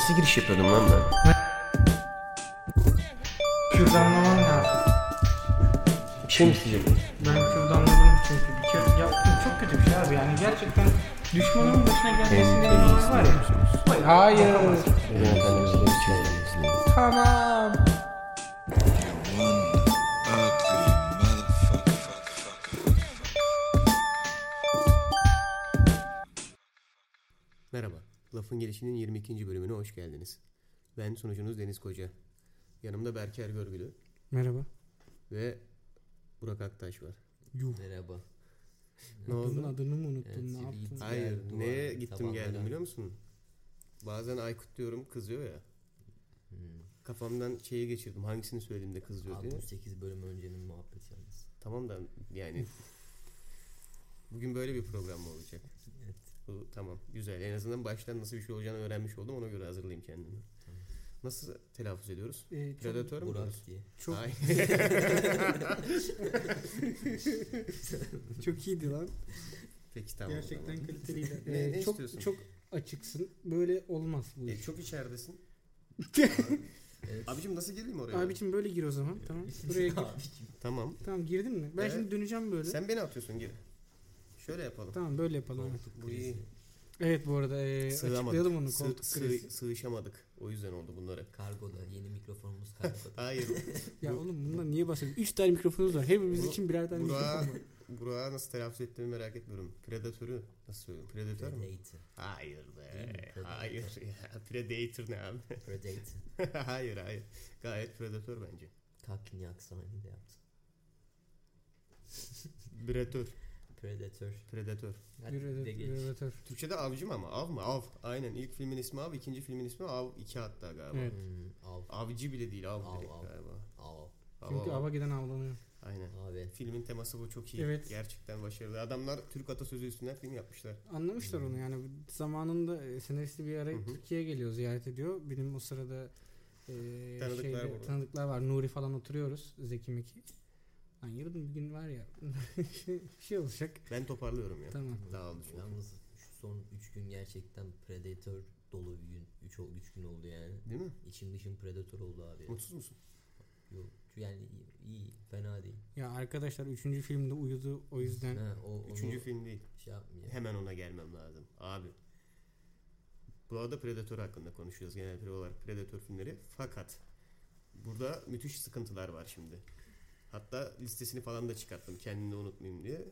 nasıl giriş yapıyordum lan ben? Kürdanlamam lazım. Bir şey mi isteyeceğim? Ben kürdanladım çünkü bir kere yaptım çok kötü bir şey abi yani gerçekten düşmanın başına gelmesinde bir var ya. Hayır. Şey Tamam. Lafın Gelişi'nin 22. bölümüne hoş geldiniz. Ben sunucunuz Deniz Koca. Yanımda Berker Görgülü Merhaba. ve Burak Aktaş var. Yuh. Merhaba. Ne Adının oldu? adını mı unuttun? Evet, ne yaptın? Hayır. Geldim, neye duvar, gittim sabahlara. geldim biliyor musun? Bazen Aykut diyorum kızıyor ya. Hmm. Kafamdan şeyi geçirdim. Hangisini söylediğimde kızıyor diye. 68 bölüm öncenin muhabbeti yalnız. Tamam da yani bugün böyle bir program mı olacak? Bu tamam güzel. En azından baştan nasıl bir şey olacağını öğrenmiş oldum. Ona göre hazırlayayım kendimi. Nasıl telaffuz ediyoruz? Ee, çok, Predatör mü? Burak diye. çok, çok iyiydi lan. Peki tamam. Gerçekten zaman. kaliteliydi. Ne- Ee, ne çok, istiyorsun? çok açıksın. Böyle olmaz bu E, iş. çok içeridesin. Evet. Abicim nasıl gireyim oraya? Abicim böyle gir o zaman. Tamam. Buraya gir. Tamam. Tamam girdin mi? Ben Evet. şimdi döneceğim böyle. Sen beni atıyorsun geri. Şöyle yapalım. Tamam böyle yapalım. evet. Koltuk Bu iyi. Evet bu arada e, açıklayalım onu koltuk sığ- krizi. sığışamadık. O yüzden oldu bunlar hep. Kargoda. Yeni mikrofonumuz kargoda. Hayır. Ya oğlum bundan niye bahsediyorsun? 3 tane mikrofonumuz var. Hepimiz Bu- için birer tane Burak'a mikrofon var. Burak'a nasıl telaffuz ettiğimi merak etmiyorum. Predatörü nasıl söylüyorum? Predatör mü? Predator. Hayır Değil be. Predator. Hayır ya. Predator ne abi? Predator. hayır hayır. Gayet predatör bence. Kakini aksanıyla yaptı. Predatör. Predator. Geç. predatör. Türkçe'de avcı mı ama? Av mı? Av. Aynen. İlk filmin ismi Av. ikinci filmin ismi Av. 2 hatta galiba. Evet. Hmm, av. Avcı bile değil. Av, Av, direkt av. galiba. Av. Av, Çünkü av. ava giden avlanıyor. Aynen. Abi. Filmin teması bu çok iyi. Evet. Gerçekten başarılı. Adamlar Türk atasözü üstünden film yapmışlar. Anlamışlar onu yani zamanında e, senaristi bir ara. Türkiye'ye geliyor ziyaret ediyor. Benim o sırada e, Tanıdıklar şeyde, burada. tanıdıklar var. Nuri falan oturuyoruz. Zeki Meki. Lan yarın bir gün var ya bir şey olacak. Ben toparlıyorum ya. Tamam. Daha oldu çünkü. Yalnız şu son 3 gün gerçekten Predator dolu bir gün. 3 3 gün oldu yani. Değil mi? İçim dışım Predator oldu abi. Mutsuz musun? Yok. Yani iyi, iyi, fena değil. Ya arkadaşlar 3. filmde uyudu o yüzden. Ha, o, onu Üçüncü film değil. şey yapmayacağım. Hemen ona gelmem lazım. Abi. Bu arada Predator hakkında konuşuyoruz genel olarak Predator filmleri. Fakat burada müthiş sıkıntılar var şimdi. Hatta listesini falan da çıkarttım kendini unutmayayım diye.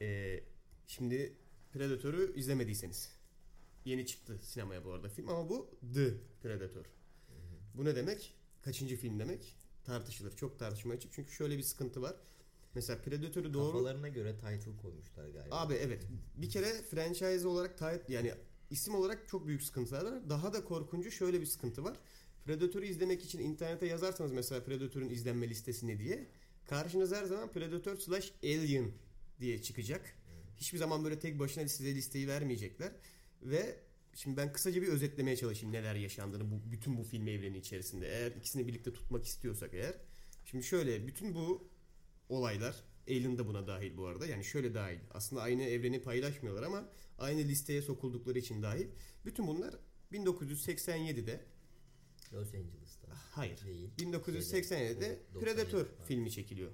Ee, şimdi Predator'u izlemediyseniz. Yeni çıktı sinemaya bu arada film ama bu The Predator. Bu ne demek? Kaçıncı film demek? Tartışılır. Çok tartışmaya açık. Çünkü şöyle bir sıkıntı var. Mesela Predator'u doğru... Kafalarına göre title koymuşlar galiba. Abi evet. Bir kere franchise olarak ta- yani isim olarak çok büyük sıkıntılar var. Daha da korkuncu şöyle bir sıkıntı var. Predator'u izlemek için internete yazarsanız mesela Predator'un izlenme listesi ne diye karşınıza her zaman Predator slash Alien diye çıkacak. Hiçbir zaman böyle tek başına size listeyi vermeyecekler. Ve şimdi ben kısaca bir özetlemeye çalışayım neler yaşandığını bu bütün bu film evreni içerisinde. Eğer ikisini birlikte tutmak istiyorsak eğer. Şimdi şöyle bütün bu olaylar Alien da buna dahil bu arada. Yani şöyle dahil. Aslında aynı evreni paylaşmıyorlar ama aynı listeye sokuldukları için dahil. Bütün bunlar 1987'de Los Angeles'ta. hayır. Değil. 1987'de O Predator 97 pardon. filmi çekiliyor.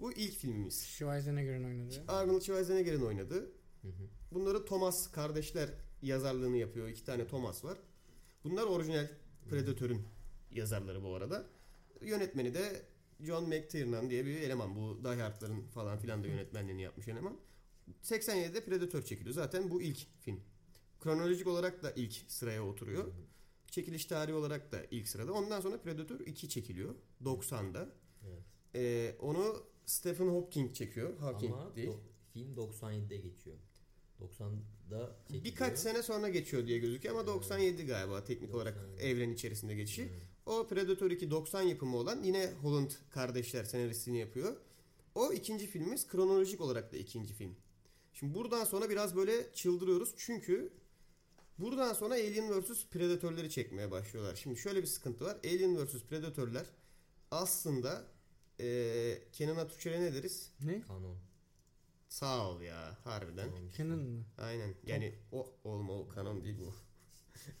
Bu ilk filmimiz. Schwarzenegger'in oynadığı. Arnold Schwarzenegger'in oynadığı. Hı hı. Bunları Thomas kardeşler yazarlığını yapıyor. İki tane Thomas var. Bunlar orijinal Predator'un yazarları bu arada. Yönetmeni de John McTiernan diye bir eleman. Bu Die Hard'ların falan filan da yönetmenliğini yapmış eleman. 87'de Predator çekiliyor. Zaten bu ilk film. Kronolojik olarak da ilk sıraya oturuyor. Çekiliş tarihi olarak da ilk sırada. Ondan sonra Predator 2 çekiliyor. 90'da. Evet. Ee, onu Stephen Hawking çekiyor. Hawking Ama değil. do- film 97'de geçiyor. 90'da çekiliyor. Birkaç sene sonra geçiyor diye gözüküyor ama 97 galiba teknik olarak 97. evren içerisinde geçişi. Hı. O Predator 2 90 yapımı olan yine Holland kardeşler senaristini yapıyor. O ikinci filmimiz kronolojik olarak da ikinci film. Şimdi buradan sonra biraz böyle çıldırıyoruz çünkü buradan sonra Alien vs Predator'ları çekmeye başlıyorlar. Şimdi şöyle bir sıkıntı var. Alien vs Predator'lar aslında eee Kenan Atukçer'e ne deriz? Ne? Kanon. Sağ ol ya harbiden. Canon mı? Aynen. Yani o oğlum o kanon değil bu.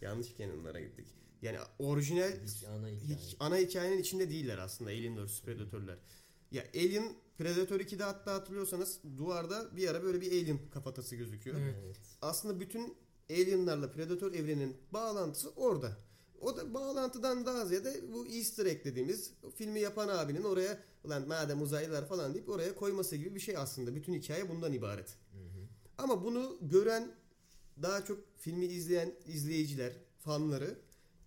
Yanlış canonlara gittik. Yani orijinal ana hikaye. ana hikayenin içinde değiller aslında Alien vs Predator'lar. Ya Alien Predator 2'de hatta hatırlıyorsanız duvarda bir ara böyle bir alien kafatası gözüküyor. Evet. Aslında bütün Alien'larla Predator evreninin bağlantısı orada. O da bağlantıdan daha ziyade bu easter egg dediğimiz filmi yapan abinin oraya ulan madem uzaylılar falan deyip oraya koyması gibi bir şey aslında. Bütün hikaye bundan ibaret. Hı hı. Ama bunu gören daha çok filmi izleyen izleyiciler, fanları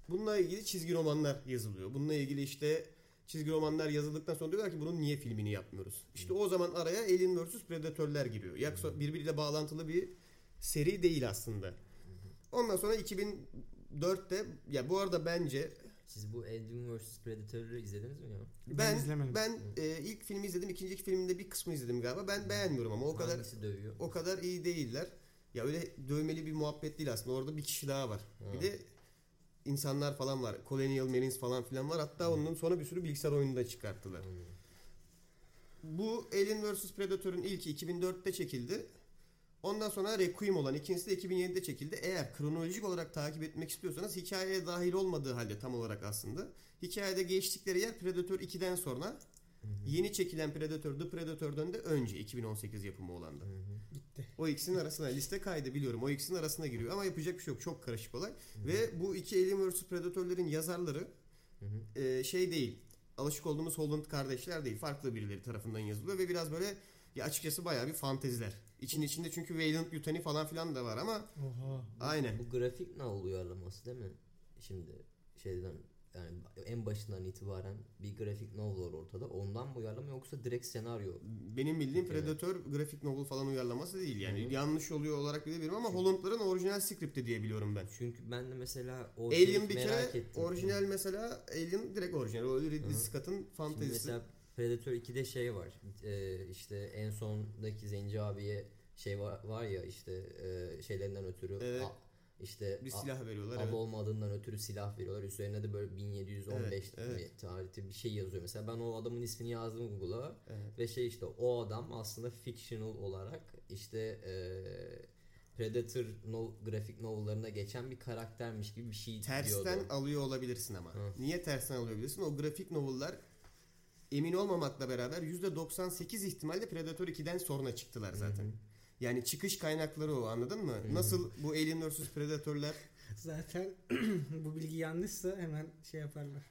bununla ilgili çizgi romanlar yazılıyor. Bununla ilgili işte çizgi romanlar yazıldıktan sonra diyorlar ki bunun niye filmini yapmıyoruz? İşte o zaman araya Alien vs Predator'ler giriyor. Yoksa birbiriyle bağlantılı bir seri değil aslında. Ondan sonra 2004'te ya bu arada bence Siz bu Alien vs Predator'ı izlediniz mi ya? Ben ben izlemedim. ben e, ilk filmi izledim, ikinci filminde bir kısmı izledim galiba. Ben beğenmiyorum ama o kadar Hangisi dövüyor? o kadar iyi değiller. Ya öyle dövmeli bir muhabbet değil aslında. Orada bir kişi daha var. Ha. Bir de insanlar falan var. Colonial Marines falan filan var. Hatta onun sonra bir sürü bilgisayar oyunu da çıkarttılar. Anladım. Bu Alien vs Predator'un ilki 2004'te çekildi. Ondan sonra Requiem olan ikincisi de 2007'de çekildi. Eğer kronolojik olarak takip etmek istiyorsanız hikayeye dahil olmadığı halde tam olarak aslında. Hikayede geçtikleri yer Predator 2'den sonra yeni çekilen Predator The Predator'dan da önce 2018 yapımı olan da. Hı hı. Gitti. O ikisinin arasına liste kaydı biliyorum. O ikisinin arasına giriyor ama yapacak bir şey yok. Çok karışık olay. Ve bu iki Alien vs Predator'ların yazarları Hı hı. e, şey değil. Alışık olduğumuz Holland kardeşler değil. Farklı birileri tarafından yazılıyor ve biraz böyle ya açıkçası bayağı bir fanteziler. İçin içinde çünkü Wayland Yutani falan filan da var ama Oha. aynen. Bu grafik novel uyarlaması değil mi? Şimdi şeyden yani en başından itibaren bir grafik novel var ortada. Ondan mı uyarlama yoksa direkt senaryo? Benim bildiğim Evet. Predator grafik novel falan uyarlaması değil. Yani Hı hı. yanlış oluyor olarak bile bilmiyorum ama Holland'ların orijinal script'i diye biliyorum ben. Çünkü ben de mesela o Alien bir merak kere ettim. orijinal mesela Alien direkt orijinal. O Ridley. Scott'ın fantezisi. mesela Predator 2'de şey var. Ee, işte en sondaki Zenci abiye şey var, var ya işte e, şeylerinden ötürü Evet. a- işte bir a- silah veriyorlar. av evet. olmadığından ötürü silah veriyorlar. Üzerine de böyle 1715 Evet, evet. bir tarihte bir şey yazıyor. Mesela ben o adamın ismini yazdım Google'a Evet. ve şey işte o adam aslında fictional olarak işte e, Predator no, grafik novellarında geçen bir karaktermiş gibi bir şey Tersten diyordu. alıyor olabilirsin ama. Hı. Niye tersten alıyor olabilirsin? O grafik novel'lar emin olmamakla beraber %98 ihtimalle Predator 2'den sonra çıktılar zaten. Hı hı. Yani çıkış kaynakları o anladın mı? Hı. Nasıl bu Alien vs Predator'lar Zaten bu bilgi yanlışsa hemen şey yaparlar.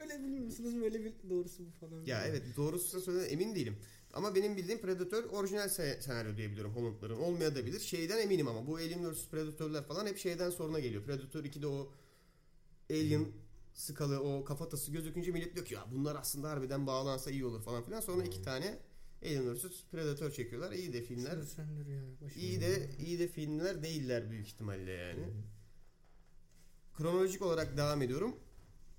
Öyle bilmiyor musunuz böyle bir doğrusu bu falan. ya evet doğrusu söylenen emin değilim. Ama benim bildiğim Predator orijinal se- senaryo diyebiliyorum Holland'ların. Olmayabilir. Şeyden eminim ama bu Alien vs Predator'lar falan hep şeyden sonra geliyor. Predator 2'de o Alien skalı o kafatası gözükünce millet diyor ki ya bunlar aslında harbiden bağlansa iyi olur falan filan. Sonra iki tane Alien vs Predator çekiyorlar. İyi de filmler. Söndür ya. İyi de iyi de filmler değiller büyük ihtimalle yani. Kronolojik olarak devam ediyorum.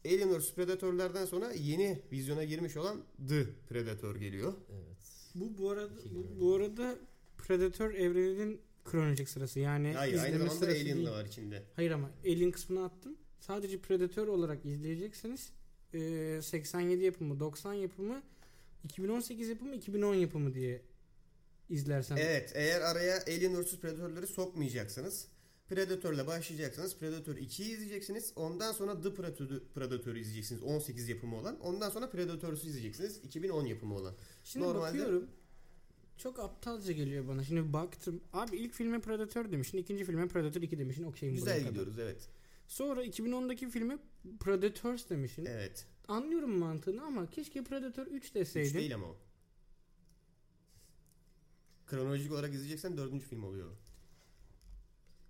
Alien vs Predator'lardan sonra yeni vizyona girmiş olan The Predator geliyor. Evet. Bu bu arada bu, bu arada Predator evreninin kronolojik sırası. Yani Hayır aynı izleme zamanda sırası Alien de var içinde. Hayır ama Alien kısmını attım. Sadece Predator olarak izleyecekseniz e, 87 yapımı, 90 yapımı, 2018 yapımı, 2010 yapımı diye izlersen. Evet eğer araya Alien vs Predator'ları sokmayacaksanız Predator'la başlayacaksınız. Predator 2'yi izleyeceksiniz. Ondan sonra The Predator, Predator'ı izleyeceksiniz. 18 yapımı olan. Ondan sonra Predator'u izleyeceksiniz. 2010 yapımı olan. Şimdi normalde- bakıyorum. Çok aptalca geliyor bana. Şimdi baktım. Abi ilk filme Predator demişsin. ikinci filme Predator 2 demişsin. Buraya Güzel kadar. gidiyoruz evet. Sonra 2010'daki filme Predators demişsin. Evet. Anlıyorum mantığını ama keşke Predator 3 Üç deseydin. değil ama o. Kronolojik olarak izleyeceksen dördüncü film oluyor.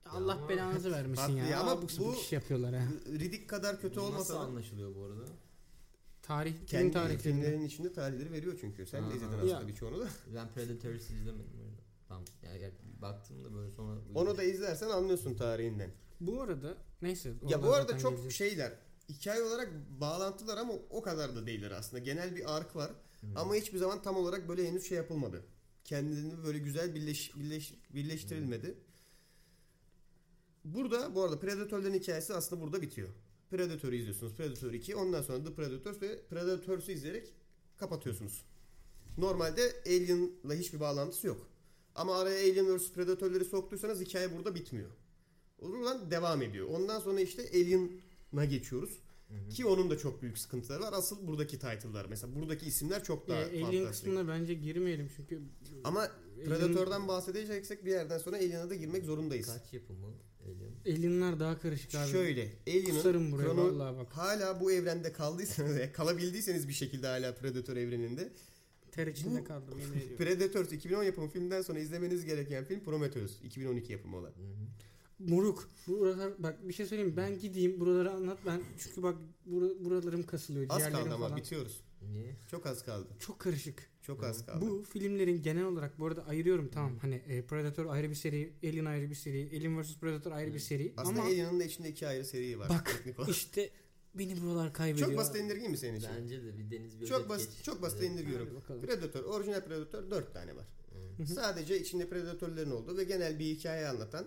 Allah ama- belanızı vermesin ya. ya ama bu, bu- iş yapıyorlar ha. Riddick kadar kötü olmasa Nasıl anlaşılıyor bu arada? Tarih, kendi tarihlerinde. filmlerin içinde tarihleri veriyor çünkü. Sen Aha. de izledin aslında Ya. birçoğunu da. Ben Predator'ı izlemedim öyle. Tamam. Yani, yani baktım da böyle sonra Onu da izlersen anlıyorsun tarihinden. Bu arada neyse. Ya bu arada çok geleceğiz. şeyler hikaye olarak bağlantılar ama o kadar da değiller aslında. Genel bir ark var Hı. ama hiçbir zaman tam olarak böyle henüz şey yapılmadı. Kendini böyle güzel birleş, birleş, birleştirilmedi. Burada bu arada Predator'ların hikayesi aslında burada bitiyor. Predator'u izliyorsunuz. Predator 2 ondan sonra The Predators ve Predators'u izleyerek kapatıyorsunuz. Normalde Alien'la hiçbir bağlantısı yok. Ama araya Alien vs Predator'ları soktuysanız hikaye burada bitmiyor. Oradan devam ediyor. Ondan sonra işte Alien'a geçiyoruz. Ki onun da çok büyük sıkıntıları var. Asıl buradaki title'lar. Mesela buradaki isimler çok daha Ee, Alien fantastik. kısmına bence girmeyelim çünkü Ama Alien- Predator'dan bahsedeceksek bir yerden sonra Alien'a da girmek zorundayız. Kaç yapımı Alien? Alien'lar daha karışık abi. Şöyle Alien'ın Kusarım buraya krono- vallahi bak. hala bu evrende kaldıysanız, kalabildiyseniz bir şekilde hala Predator evreninde Ter içinde Bu- kaldım yemin ediyorum. Predators 2010 yapımı filmden sonra izlemeniz gereken film Prometheus 2012 yapımı olan. Hı hı. Moruk. Buralar bak bir şey söyleyeyim ben gideyim buraları anlat ben çünkü bak bura- buralarım kasılıyor. Az kaldı ama falan. bitiyoruz. Niye? Çok az kaldı. Çok karışık. Çok az kaldı. Bu filmlerin genel olarak bu arada ayırıyorum tamam hani e, Predator ayrı bir seri, Alien ayrı bir seri, Alien vs Predator ayrı bir seri Aslında ama Alien'ın da içinde iki ayrı seri var. Bak, işte beni buralar kaybediyor. Çok basit indirgeyim mi senin için? Bence de bir deniz bir Çok basit, geç. çok basit indirgiyorum. Predator, orijinal Predator 4 tane var. Hı. hı. Sadece içinde Predator'ların olduğu ve genel bir hikaye anlatan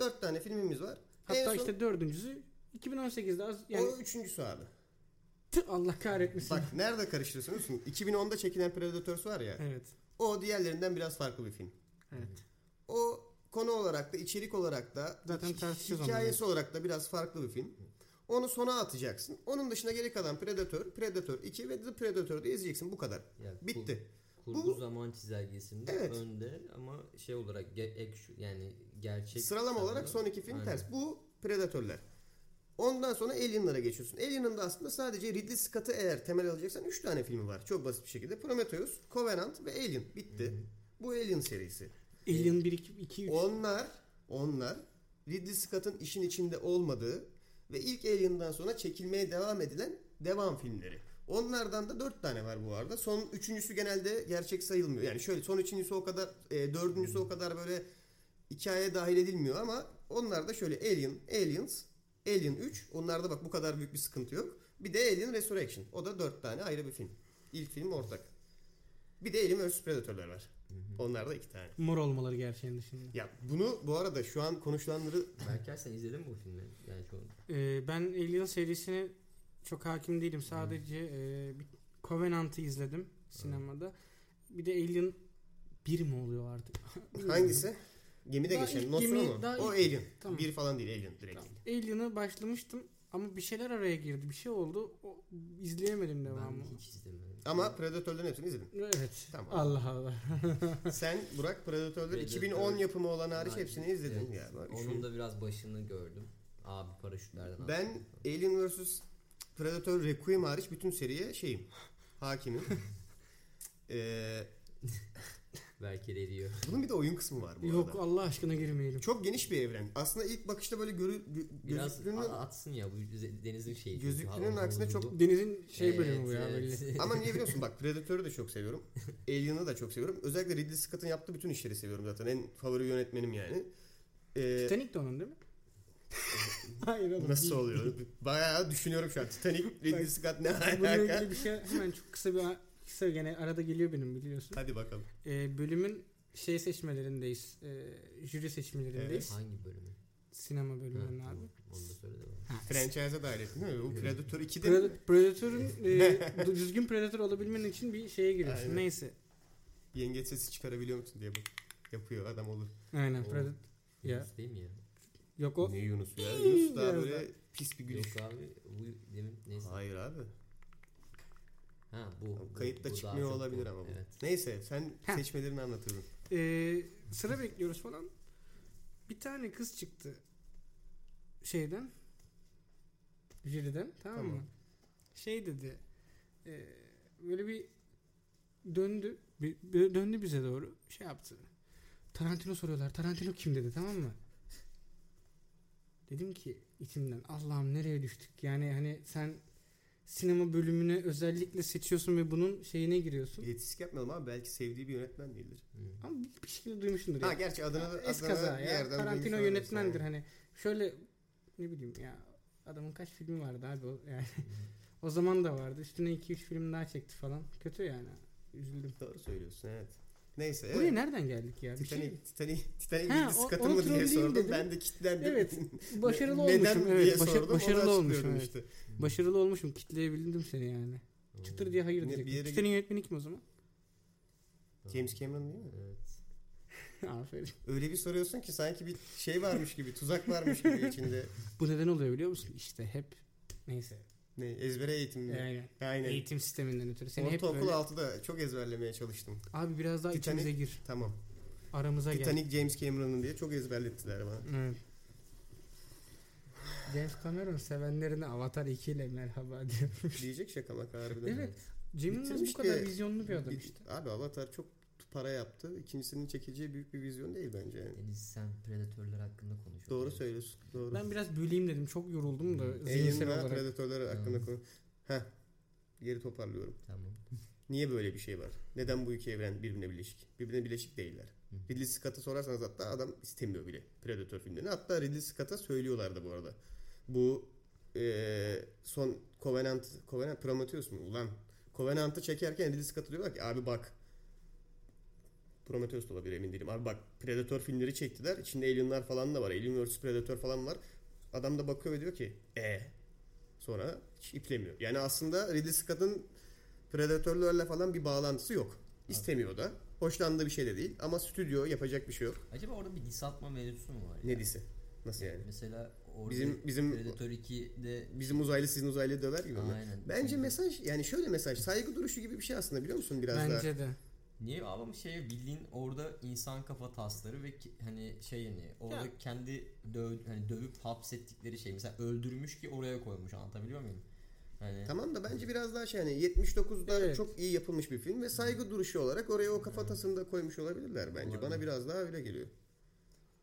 4 tane filmimiz var. Hatta En son- işte dördüncüsü 2018'de az yani O üçüncüsü abi. Tüh, Allah kahretmesin. Bak nerede karıştırıyorsun biliyor musun? 2010'da çekilen Predators var ya. Evet. O diğerlerinden biraz farklı bir film. Evet. O konu olarak da içerik olarak da Zaten hikayesi olarak da biraz farklı bir film. Onu sona atacaksın. Onun dışında geri kalan Predator, Predator 2 ve The Predator'da izleyeceksin. Bu kadar. Ya, kur- Bitti. Kurgu Bu- zaman çizelgesinde Evet. önde ama şey olarak ge- ek, yani gerçek Sıralama olarak son iki film ters. Bu Predator'lar. Ondan sonra Alien'lara geçiyorsun. Alien'ın da aslında sadece Ridley Scott'ı eğer temel alacaksan 3 tane filmi var. Çok basit bir şekilde. Prometheus, Covenant ve Alien. Bitti. Bu Alien serisi. Alien 1 2 2 3. Onlar, onlar Ridley Scott'ın işin içinde olmadığı ve ilk Alien'dan sonra çekilmeye devam edilen devam filmleri. Onlardan da dört tane var bu arada. Son üçüncüsü genelde gerçek sayılmıyor. Yani şöyle son üçüncüsü o kadar, e, dördüncüsü o kadar böyle hikayeye dahil edilmiyor ama onlar da şöyle Alien, Aliens, Alien 3. Onlarda bak bu kadar büyük bir sıkıntı yok. Bir de Alien Resurrection. O da dört tane ayrı bir film. İlk film ortak. Bir de Alien vs Predator'lar var. Onlar da iki tane. Mor olmaları gerçeğin dışında. Ya bunu bu arada şu an konuşulanları Berker sen izledin mi bu filmi? Yani çoğunu. Ee, ben Alien serisine çok hakim değilim. Sadece e, bir Covenant'ı izledim sinemada. Bir de Alien 1 mi oluyor artık? Hangisi? Gemide Daha geçen mu? daha O ilk- Alien. Tamam. Bir falan değil Alien direkt. Tamam. Alien'a başlamıştım ama bir şeyler araya girdi. Bir şey oldu. O, izleyemedim devamını. Ben hiç izlemedim. Ama Predator'ların hepsini izledin. Evet. Tamam. Allah Allah. Sen Burak Predator'ları Predator. 2010 yapımı olan hariç hepsini izledin evet. ya. Bak Onun şu- da biraz başını gördüm. Abi paraşütlerden Ben. Alien vs Predator Requiem hariç bütün seriye şeyim. Hakimim. Ee, Berker eriyor. bunun bir de oyun kısmı var bu Yok arada. Allah aşkına girmeyelim. Çok geniş bir evren. Aslında ilk bakışta böyle görü, gö- Biraz gözüktüğünün a- atsın ya bu denizin şeyi. Gözüktüğünün Ha, aksine çok- Deniz'in şey Evet, bölümü bu ya evet. belli. Ama niye biliyor musun? Bak Predator'u da çok seviyorum. Alien'ı da çok seviyorum. Özellikle Ridley Scott'ın yaptığı bütün işleri seviyorum zaten. En favori yönetmenim yani. Ee, Titanic de onun değil mi? Hayır oğlum. nasıl değil. oluyor? Bayağı düşünüyorum şu an. Titanic, Ridley Scott ne Bununla alaka? ilgili bir şey hemen çok kısa bir kısa gene arada geliyor benim biliyorsun. Hadi bakalım. Ee, bölümün şey seçmelerindeyiz. Ee, jüri seçmelerindeyiz. Hangi bölümü? Sinema bölümünün abi. Onu da söyle de. Franchise'a dahil ettin değil mi? Bu Predator 2'de Pred- Predator'un e, düzgün Predator olabilmen için bir şeye giriyorsun. Aynen. Neyse. yengeç sesi çıkarabiliyor musun diye bak. Yapıyor adam olur. Aynen Predator. Ya. Değil mi ya? Yok o. Ne Yunus ya? Yunus daha Biraz böyle pis bir gülüş. Yok abi bu demin neyse. Hayır abi. Ha bu. bu- Kayıtta bu çıkmıyor olabilir bu. ama bu. Evet. Neyse sen Ha. seçmelerini anlatırdın. Ee, sıra bekliyoruz falan. Bir tane kız çıktı. Şeyden. Jüriden tamam, Tamam. mı? Şey dedi. e, böyle bir döndü. Bir, bir döndü bize doğru. Şey yaptı. Tarantino soruyorlar. Tarantino kim dedi tamam mı? Dedim ki içimden Allah'ım nereye düştük? Yani hani sen sinema bölümünü özellikle seçiyorsun ve bunun şeyine giriyorsun. İletişik yapmayalım abi. Belki sevdiği bir yönetmen değildir. Hı. Ama bir, bir şekilde duymuşsundur. Ha ya. gerçi adını, adını Eskaza bir ya. yerden Tarantino yönetmendir hani. Şöyle ne bileyim ya adamın kaç filmi vardı abi o yani. o zaman da vardı. Üstüne 2-3 film daha çekti falan. Kötü yani. Üzüldüm. Doğru söylüyorsun evet. Neyse Buraya evet. nereden geldik ya? Bir Titanic, şey. Titanic, Titanic Ha, bilgisi katı mı diye sordum. dedim. Ben de kitlendim. Evet. Başarılı olmuşum. Neden Evet. diye başa- sordum. başarılı olmuşum. Evet. işte. Başarılı olmuşum. Kitleyebildim seni yani. Çıtır diye hayır diyecektim. yere Titanic'in yönetmeni kim o zaman? James Cameron değil mi? Evet. Aferin. Öyle bir soruyorsun ki sanki bir şey varmış gibi, tuzak varmış gibi içinde. Bu neden oluyor biliyor musun? İşte hep neyse. Ne ezbere eğitim? Aynen. Aynen. Eğitim sisteminden ötürü. Seni hep Ortaokul böyle... 6'da çok ezberlemeye çalıştım. Abi biraz daha Titanic- içimize gir. Tamam. Aramıza gel. Titanic James Cameron'ın diye çok ezberlettiler bana. Evet. James Cameron sevenlerine Avatar 2 ile merhaba diyor. Diyecek şaka maka harbiden. Evet. Yılmaz Bitirmiş bu kadar de- vizyonlu bir adam işte. Abi Avatar çok para yaptı. İkincisinin çekeceği büyük bir vizyon değil bence yani. Deniz sen predatörler hakkında konuş. Doğru söylüyorsun. Doğru. Ben biraz böleyim dedim. Çok yoruldum da zihinsel Alien'la olarak. Predator'lar hakkında Tamam. konu. Heh. Geri toparlıyorum. Tamam. Niye böyle bir şey var? Neden bu iki evren birbirine birleşik? Birbirine birleşik değiller. Hı. Ridley Scott'a sorarsanız hatta adam istemiyor bile Predator filmlerini. Hatta Ridley Scott'a söylüyorlardı bu arada. Bu eee, son Covenant, Covenant Prometheus mu? Ulan Covenant'ı çekerken Ridley Scott'a diyorlar ki abi bak Prometheus da olabilir emin değilim. Abi bak Predator filmleri çektiler. İçinde alienlar falan da var. Alien vs Predator falan var. Adam da bakıyor ve diyor ki e sonra hiç iplemiyor. Yani aslında Ridley Scott'ın Predatörlerle falan bir bağlantısı yok. İstemiyor da. Hoşlandığı bir şey de değil. Ama stüdyo yapacak bir şey yok. Acaba orada bir dis atma mevzusu mu var? ya? Ne disi? Nasıl yani? Mesela orada Bizim bizim Predator 2'de bizim uzaylı sizin uzaylı döver gibi mi? Aynen. Bence mesaj yani şöyle mesaj saygı duruşu gibi bir şey aslında biliyor musun biraz daha. Bence de. Niye ama şey bildiğin orada insan kafa tasları ve ki- hani şey hani orada Ya. kendi döv, hani dövüp hapsettikleri şey mesela öldürmüş ki oraya koymuş anlatabiliyor muyum? Hani Tamam da bence biraz daha şey hani 79'da Evet. çok iyi yapılmış bir film ve saygı duruşu olarak oraya o kafatasını da koymuş olabilirler bence. Bana Olabilir. biraz daha öyle geliyor.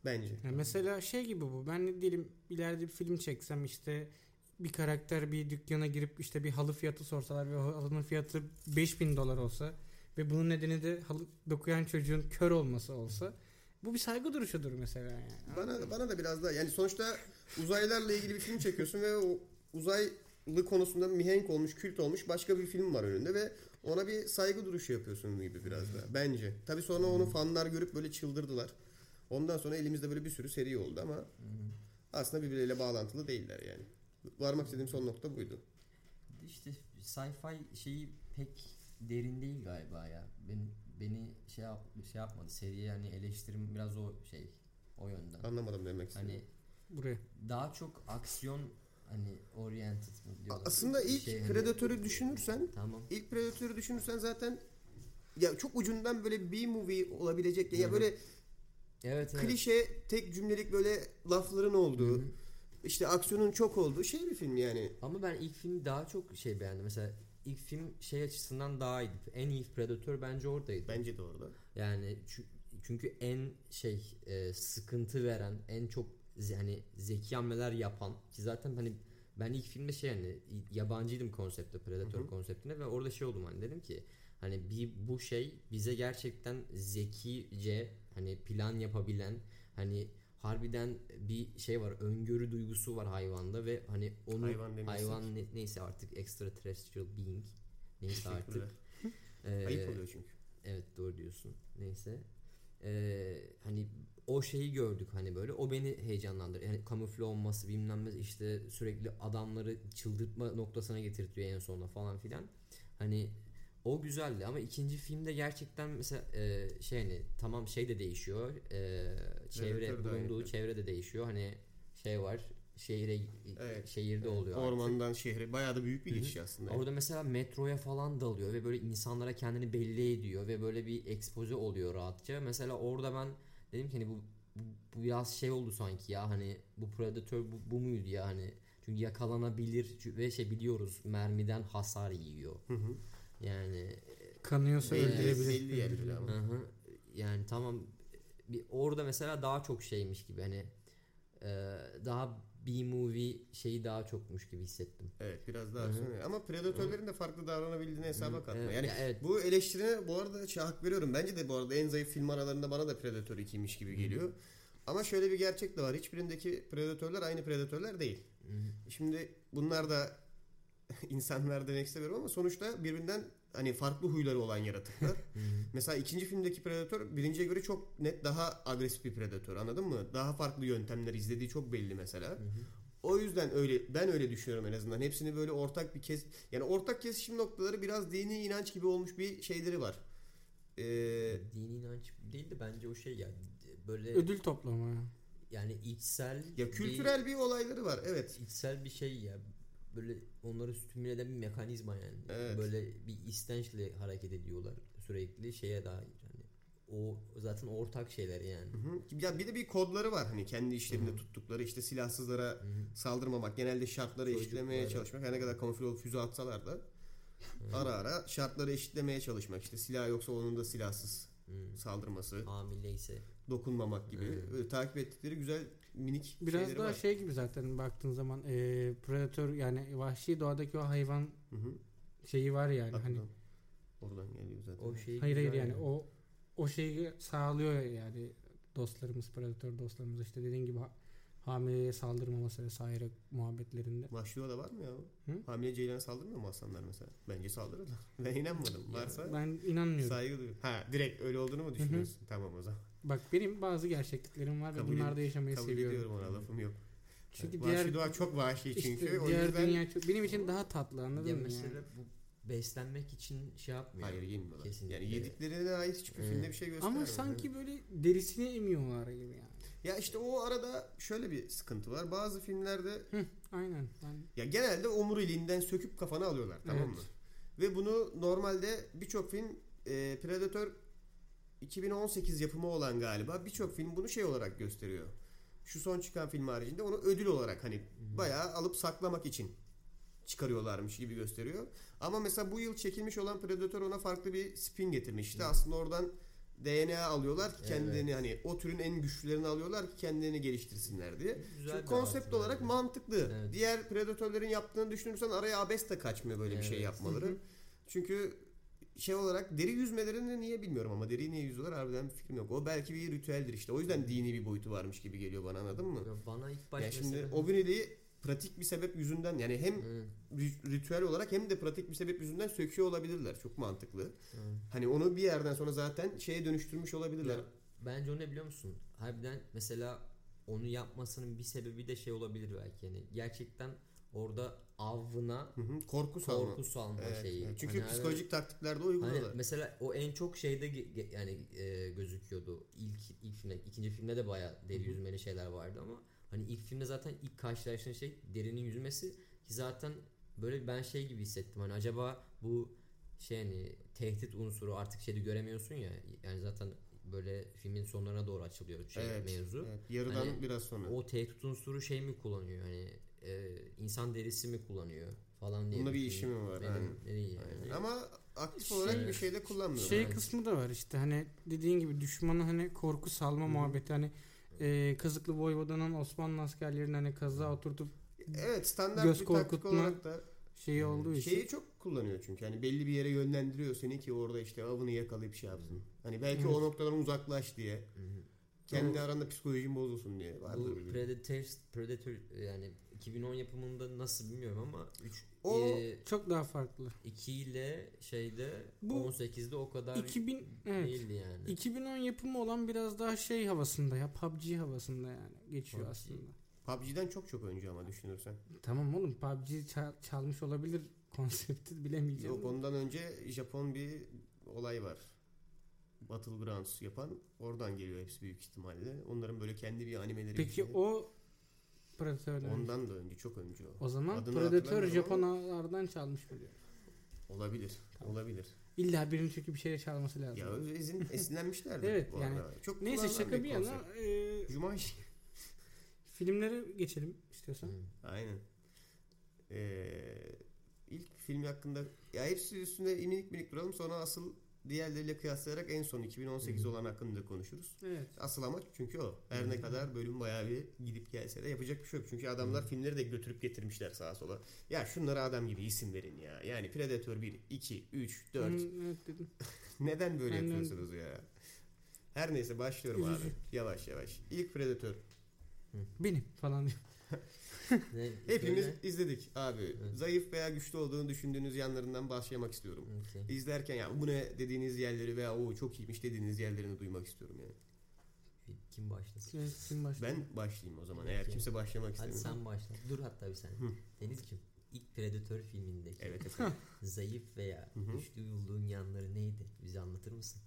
Bence. Ya mesela şey gibi bu. Ben ne diyelim ileride bir film çeksem işte bir karakter bir dükkana girip işte bir halı fiyatı sorsalar ve halının fiyatı 5000 dolar olsa ve bunun nedeni de halı dokuyan çocuğun kör olması olsa bu bir saygı duruşudur mesela yani. Bana bana da biraz daha yani sonuçta uzaylılarla ilgili bir film çekiyorsun ve o uzaylı konusunda mihenk olmuş, kült olmuş başka bir film var önünde ve ona bir saygı duruşu yapıyorsun gibi biraz da bence. Tabii sonra onu fanlar görüp böyle çıldırdılar. Ondan sonra elimizde böyle bir sürü seri oldu ama aslında birbirleriyle bağlantılı değiller yani. Varmak istediğim son nokta buydu. işte sci-fi şeyi pek derin değil galiba ya. Ben beni şey yap, şey yapmadı. Seriye yani eleştirim biraz o şey o yönden. Anlamadım demek istedim. Hani Buraya. daha çok aksiyon hani oriented mi diyorlar. Aslında ilk Şey hani- Predator'u düşünürsen Tamam. ilk Predator'u düşünürsen zaten ya çok ucundan böyle bir movie olabilecek ya hı. böyle Evet evet. klişe tek cümlelik böyle lafların olduğu Hı hı. işte aksiyonun çok olduğu şey bir film yani. Ama ben ilk filmi daha çok şey beğendim. Mesela ilk film şey açısından daha iyiydi. En iyi Predator bence oradaydı. Bence de orada. Yani çü- çünkü en şey e, sıkıntı veren, en çok hani zeki hamleler yapan ki zaten hani ben ilk filmde şey hani yabancıydım konsepte Predator Hı hı. konseptine ve orada şey oldum hani dedim ki hani bir bu şey bize gerçekten zekice hani plan yapabilen hani harbiden bir şey var öngörü duygusu var hayvanda ve hani onu Hayvan hayvan ne- neyse artık extraterrestrial being neyse artık. Ee, Ayıp oluyor çünkü. Evet doğru diyorsun. Neyse. Ee, hani o şeyi gördük hani böyle o beni heyecanlandırdı. Yani kamufle olması bilmem ne işte sürekli adamları çıldırtma noktasına getirtiyor en sonunda falan filan. Hani o güzeldi ama ikinci filmde gerçekten mesela e, şey hani tamam şey de değişiyor. E, çevre da bulunduğu aynı. çevre de değişiyor. Hani şey var şehire Evet. şehirde oluyor. artık. Ormandan şehre bayağı da büyük bir Hı hı. geçiş aslında. Orada mesela metroya falan dalıyor ve böyle insanlara kendini belli ediyor ve böyle bir ekspoze oluyor rahatça. Mesela orada ben dedim ki hani bu, bu, biraz şey oldu sanki ya hani bu Predator bu, bu muydu ya hani çünkü yakalanabilir ve şey biliyoruz mermiden hasar yiyor. Hı hı. Yani Kanıyorsa Belli- öldürebilir. belli yerleri ama. hı hı. yani tamam bir orada mesela daha çok şeymiş gibi hani e, daha B-movie şeyi daha çokmuş gibi hissettim. Evet biraz daha Hı hı. aksiyon. Ama predatörlerin de farklı davranabildiğini hesaba katma. Evet, Yani ya evet. bu eleştirine bu arada şey hak veriyorum. Bence de bu arada en zayıf film aralarında bana da Predator 2'ymiş gibi geliyor. Ama şöyle bir gerçek de var. Hiçbirindeki predatörler aynı predatörler değil. Hı hı. Şimdi bunlar da insanlar demek istemiyorum ama sonuçta birbirinden hani farklı huyları olan yaratıklar. Mesela ikinci filmdeki Predator birinciye göre çok net daha agresif bir Predator anladın mı? Daha farklı yöntemler izlediği çok belli mesela. O yüzden öyle ben öyle düşünüyorum en azından. Hepsini böyle ortak bir kes yani ortak kesişim noktaları biraz dini inanç gibi olmuş bir şeyleri var. e, Dini inanç değil de bence o şey ya böyle Ödül toplama. yani içsel ya kültürel bir olayları var. Evet. içsel bir şey ya böyle onları stimüle eden bir mekanizma yani. Evet. Böyle bir istençle hareket ediyorlar sürekli şeye dair yani. O zaten ortak şeyler yani. Hı hı. Ya bir de bir kodları var hani kendi işlerinde tuttukları işte silahsızlara Hı hı. saldırmamak, genelde şartları Çocuklara. eşitlemeye çalışmak. Her ne kadar kamufle olup füze atsalar da ara ara şartları eşitlemeye çalışmak. İşte silah yoksa onun da silahsız Hı. saldırması, Hamileyse. dokunmamak gibi Evet. böyle takip ettikleri güzel minik Biraz daha var. şey gibi zaten baktığın zaman e, predatör yani vahşi doğadaki o hayvan Hı hı. şeyi var yani Bak hani oradan- geliyor zaten. O şey hayır hayır güzel yani o o şeyi sağlıyor yani dostlarımız predatör dostlarımız işte dediğin gibi ha- hamileye saldırmaması vesaire muhabbetlerinde. Vahşi da var mı ya? Hı? Hamile ceylana saldırmıyor mu aslanlar mesela? Bence saldırırlar. Ben inanmadım. Varsa Ben inanmıyorum. saygı duyuyorum. Ha direkt öyle olduğunu mu düşünüyorsun? Tamam o zaman. Bak benim bazı gerçekliklerim var Kabul ve bunlarda yaşamayı Kabul seviyorum. ediyorum ona lafım yok. Çünkü vahşi diğer doğa çok vahşi işte çünkü. o diğer yüzden dünya çok, benim için daha tatlı anladın Ya mı? mesela yani? bu beslenmek için şey yapmıyor. Hayır yemiyorlar. Kesinlikle. Yani yediklerine ait hiçbir Evet. filmde bir şey göstermiyor. Ama sanki böyle derisini emiyorlar gibi yani. Ya işte o arada şöyle bir sıkıntı var. Bazı filmlerde Hı, aynen. Ben, ya genelde omuriliğinden söküp kafana alıyorlar tamam Evet. mı? Ve bunu normalde birçok film e, Predator 2018 yapımı olan galiba birçok film bunu şey olarak gösteriyor. Şu son çıkan film haricinde onu ödül olarak hani bayağı alıp saklamak için çıkarıyorlarmış gibi gösteriyor. Ama mesela bu yıl çekilmiş olan Predator ona farklı bir spin getirmiş. İşte aslında oradan DNA alıyorlar ki kendilerini hani o türün en güçlülerini alıyorlar ki kendilerini geliştirsinler diye. Güzel Çünkü konsept olarak yani. mantıklı. Evet. Diğer predatörlerin yaptığını düşünürsen araya abes de kaçmıyor böyle bir şey Evet. yapmaları. Çünkü şey olarak deri yüzmelerini niye bilmiyorum ama deri niye yüzüyorlar harbiden bir fikrim yok. O belki bir ritüeldir işte. O yüzden dini bir boyutu varmış gibi geliyor bana anladın mı? Bana ilk başta Yani şimdi mesela- o güneliği pratik bir sebep yüzünden yani hem ri- ritüel olarak hem de pratik bir sebep yüzünden söküyor olabilirler. Çok mantıklı. hı. Hani onu bir yerden sonra zaten şeye dönüştürmüş olabilirler. Ya, bence o ne biliyor musun? Harbiden mesela onu yapmasının bir sebebi de şey olabilir belki yani gerçekten orada avına Hı hı. Korku salma. korku salma Evet, şeyi. evet. Çünkü Hani psikolojik taktiklerde Hani uyguluyorlar. mesela o en çok şeyde yani e, gözüküyordu. İlk ilk filmde, ikinci filmde de bayağı deri yüzmeli şeyler vardı ama hani ilk filmde zaten ilk karşılaştığın şey derinin yüzmesi ki zaten böyle ben şey gibi hissettim. Hani acaba bu şey hani tehdit unsuru artık şeyde göremiyorsun ya. Yani zaten böyle filmin sonlarına doğru açılıyor şey Evet, mevzu. Evet, yarıdan Hani biraz sonra. O tehdit unsuru şey mi kullanıyor? Hani e, insan derisi mi kullanıyor falan diye. Bunda bir işi mi var? Benim Aynen. yani. Ama aktif Şey- olarak bir şeyde kullanmıyor. şey Evet. kısmı da var işte hani dediğin gibi düşmanı hani korku salma muhabbeti hani e, Kazıklı Voyvoda'nın Osmanlı askerlerini hani kazığa oturtup Evet standart Göz bir taktik korkutma olarak da şeyi olduğu için. şeyi çok kullanıyor çünkü. Hani belli bir yere yönlendiriyor seni ki orada işte avını yakalayıp şey yapsın. Hani belki Evet. o noktadan uzaklaş diye. Hı hı. Kendi aranda psikolojin bozulsun diye. Vardır Bu bir. Predator, Predator yani 2010 yapımında nasıl bilmiyorum ama 3 O- Çok daha farklı. 2 ile şeyde Bu 18'de o kadar 2000 evet. değildi yani. 2010 yapımı olan biraz daha şey havasında ya PUBG havasında yani geçiyor PUBG. aslında. PUBG'den çok çok önce ama düşünürsen. Tamam oğlum PUBG çal- çalmış olabilir konsepti bilemeyeceğim. Yok ondan önce Japon bir olay var. Battlegrounds yapan oradan geliyor hepsi büyük ihtimalle. Onların böyle kendi bir animeleri Peki şey. o Predator'dan ondan da önce çok önce o. o zaman Adını Predator hatırlamıyorum Japonlardan çalmış mı diyor. Olabilir. Tamam. Olabilir. İlla birinin çünkü bir şeyle çalması lazım. Ya ezin, esinlenmişlerdir Evet, bu yani arada. Çok Neyse şaka bir yana e, Jumanji. filmlere geçelim istiyorsan. Hı. Aynen. Ee, ilk film hakkında ya hepsi üstünde minik minik duralım sonra asıl diğerleriyle kıyaslayarak en son 2018 Hı. olan hakkında konuşuruz. Evet. Asıl amaç çünkü o. Her ne kadar bölüm bayağı bir gidip gelse de yapacak bir şey yok. Çünkü adamlar filmleri de götürüp getirmişler sağa sola. Ya şunlara adam gibi isim verin ya. Yani Predator 1, 2, 3, 4. Hı, evet dedim. Neden böyle Aynen. yapıyorsunuz ya? Her neyse başlıyorum abi. Yavaş yavaş. İlk Predator. Benim falan diyor. Ne, Hepimiz söyle. izledik abi. Zayıf veya güçlü olduğunu düşündüğünüz yanlarından başlamak istiyorum. Okey. İzlerken ya bu ne dediğiniz yerleri veya o çok iyiymiş dediğiniz yerlerini duymak istiyorum yani. Kim başlasın? Evet, Kim başlıyor? Ben başlayayım o zaman eğer Peki. kimse başlamak Hadi istemiyor. sen başla. Dur hatta bir saniye. Hı. Denizciğim ilk Predator filmindeki Evet efendim. zayıf veya güçlü bulduğun yanları neydi? Bize anlatır mısın?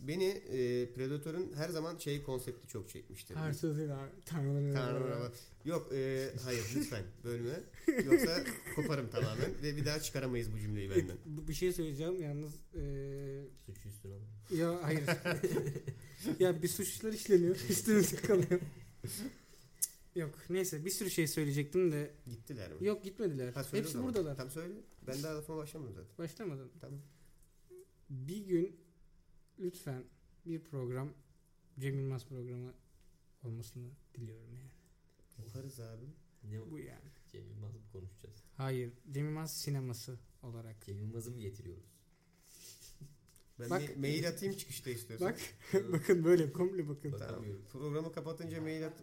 Beni e, Predator'ın her zaman şey konsepti çok çekmişti. Arsızıyla tanrıları. Tanrım, Yok e, hayır lütfen bölme. Yoksa koparım tamamen ve bir daha çıkaramayız bu cümleyi benden. Bu- Bir şey söyleyeceğim yalnız. eee Suçu üstüne alın. ya hayır. ya bir suçlar işleniyor. Üstümüzde kalıyor. Yok neyse bir sürü şey söyleyecektim de Gittiler mi? yok gitmediler. Ha, Hepsi buradalar. Tam söyle. Ben daha lafıma başlamadım zaten. Başlamadın. Tamam. Bir gün lütfen bir program Cem Yılmaz programı olmasını diliyorum yani. Yaparız abi. Ne? Bu yani. Cem Yılmaz'ı mı konuşacağız? Hayır Cem Yılmaz sineması olarak. Cem Yılmaz'ı mı getiriyoruz? Ben Bak. ma- mail atayım çıkışta istiyorsan. Bak bakın böyle komple bakın. Tamam. Programı kapatınca mail at.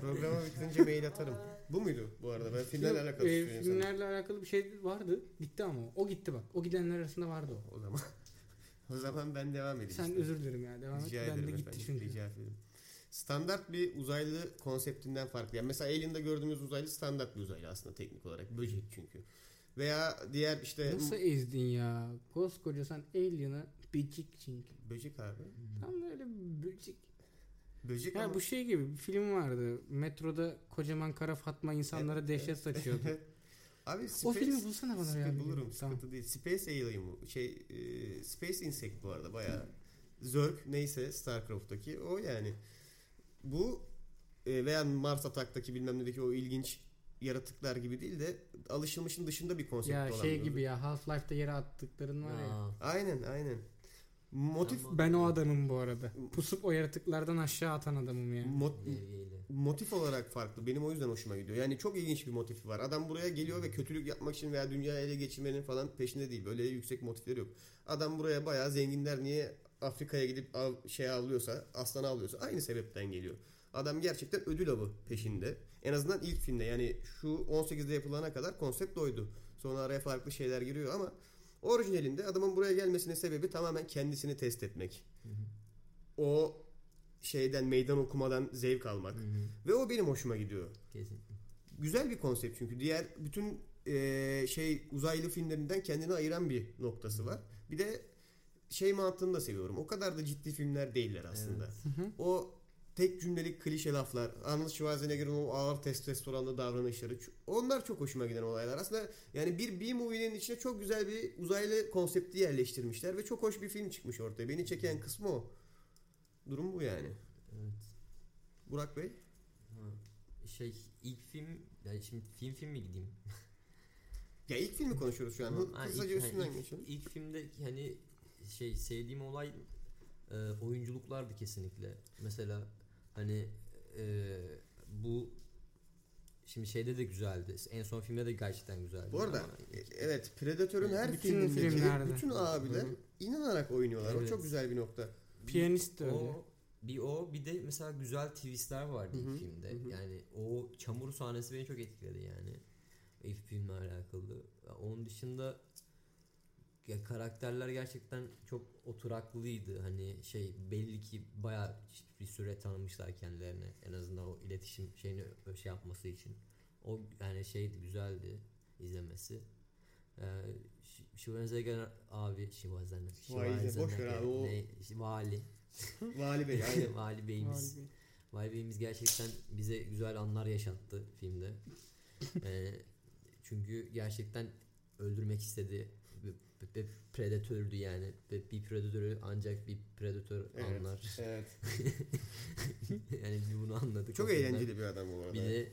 Programı bitince mail atarım. Bu muydu bu arada? Ben filmlerle alakalı e, filmlerle alakalı bir şey vardı. Gitti ama o. O gitti bak. O gidenler arasında vardı o. O zaman. O zaman ben devam edeyim. Sen işte. özür dilerim ya. Devam et. Rica Ben ederim de gitti efendim, çünkü. Rica ederim. Standart bir uzaylı konseptinden farklı. Yani mesela Alien'da gördüğümüz uzaylı standart bir uzaylı aslında teknik olarak. Böcek çünkü. Veya diğer işte Nasıl ezdin ya? Koskoca sen Alien'ı böcek çünkü. böcek abi. Tam öyle böcek. Böcek Ya ama bu şey gibi bir film vardı. Metroda kocaman kara Fatma insanlara dehşet saçıyordu. Abi o Space, filmi bulsana bana ya. Bulurum Tamam. sıkıntı değil. Space Alien bu. Şey e, Space Insect bu arada bayağı. Zerg neyse Starcraft'taki o yani. Bu e, veya Mars Attack'taki bilmem nedeki o ilginç yaratıklar gibi değil de alışılmışın dışında bir konsept Ya olan şey bir- gibi ya Half-Life'da yere attıkların var ya. Aa, Aynen aynen. Motif Ben o adamım bu arada. Pusup o yaratıklardan aşağı atan adamım ya. mo- levyeyle. motif olarak farklı. Benim o yüzden hoşuma gidiyor. Yani çok ilginç bir motifi var. Adam buraya geliyor ve kötülük yapmak için veya dünyayı ele geçirmenin falan peşinde değil. Böyle yüksek motifleri yok. Adam buraya bayağı zenginler niye Afrika'ya gidip av, şey avlıyorsa, aslan avlıyorsa aynı sebepten geliyor. Adam gerçekten ödül avı peşinde. En azından ilk filmde yani şu 18'de yapılana kadar konsept oydu. Sonra araya farklı şeyler giriyor ama orijinalinde adamın buraya gelmesinin sebebi tamamen kendisini test etmek. Hı hı. O şeyden meydan okumadan zevk almak. Hı hı. Ve o benim hoşuma gidiyor. Kesinlikle. Güzel bir konsept çünkü diğer bütün eee, şey uzaylı filmlerinden kendini ayıran bir noktası var. Bir de şey mantığını da seviyorum. O kadar da ciddi filmler değiller aslında. Evet. Hı hı. O tek cümlelik klişe laflar, Arnold Schwarzenegger'ın o ağır testosteronlu davranışları, onlar çok hoşuma giden olaylar. Aslında yani bir B-movie'nin içine çok güzel bir uzaylı konsepti yerleştirmişler ve çok hoş bir film çıkmış ortaya. Beni çeken kısmı o. Durum bu yani. Evet. Burak Bey? Ha, Şey ilk film yani şimdi film film mi gideyim? Ya ilk filmi konuşuyoruz şu an. Ha, Hızlıca ilk, üstünden ilk, geçelim. ilk filmde hani şey sevdiğim olay e, oyunculuklardı kesinlikle. Mesela hani e, bu şimdi şeyde de güzeldi. En son filmde de gerçekten güzeldi. Bu arada Ama e, evet Predator'un her Bütün filmindeki filmlerde. bütün abiler Hı inanarak oynuyorlar. O Evet. çok güzel bir nokta. Piyanist de öyle. o bir o bir de mesela güzel twistler vardı Hı hı, ilk filmde. hı hı. Yani o çamur sahnesi beni çok etkiledi yani. İlk filmle alakalı. Onun dışında ya karakterler gerçekten çok oturaklıydı. Hani şey belli ki bayağı bir süre tanımışlar kendilerine. En azından o iletişim şeyini şey yapması için. O yani şeydi güzeldi izlemesi. Ee, Ş- Schwarzenegger abi boş ver abi, o- Ne, vali. Vali Bey aynen. Vali Bey'imiz. Be. Vali Bey'imiz gerçekten bize güzel anlar yaşattı filmde. Ee, çünkü gerçekten öldürmek istedi. Bir, bir- predatördü yani. Bir, bir predatörü ancak bir predatör Evet. anlar. evet. yani biz bunu anladık. Çok eğlenceli bir adam bu arada. Bir de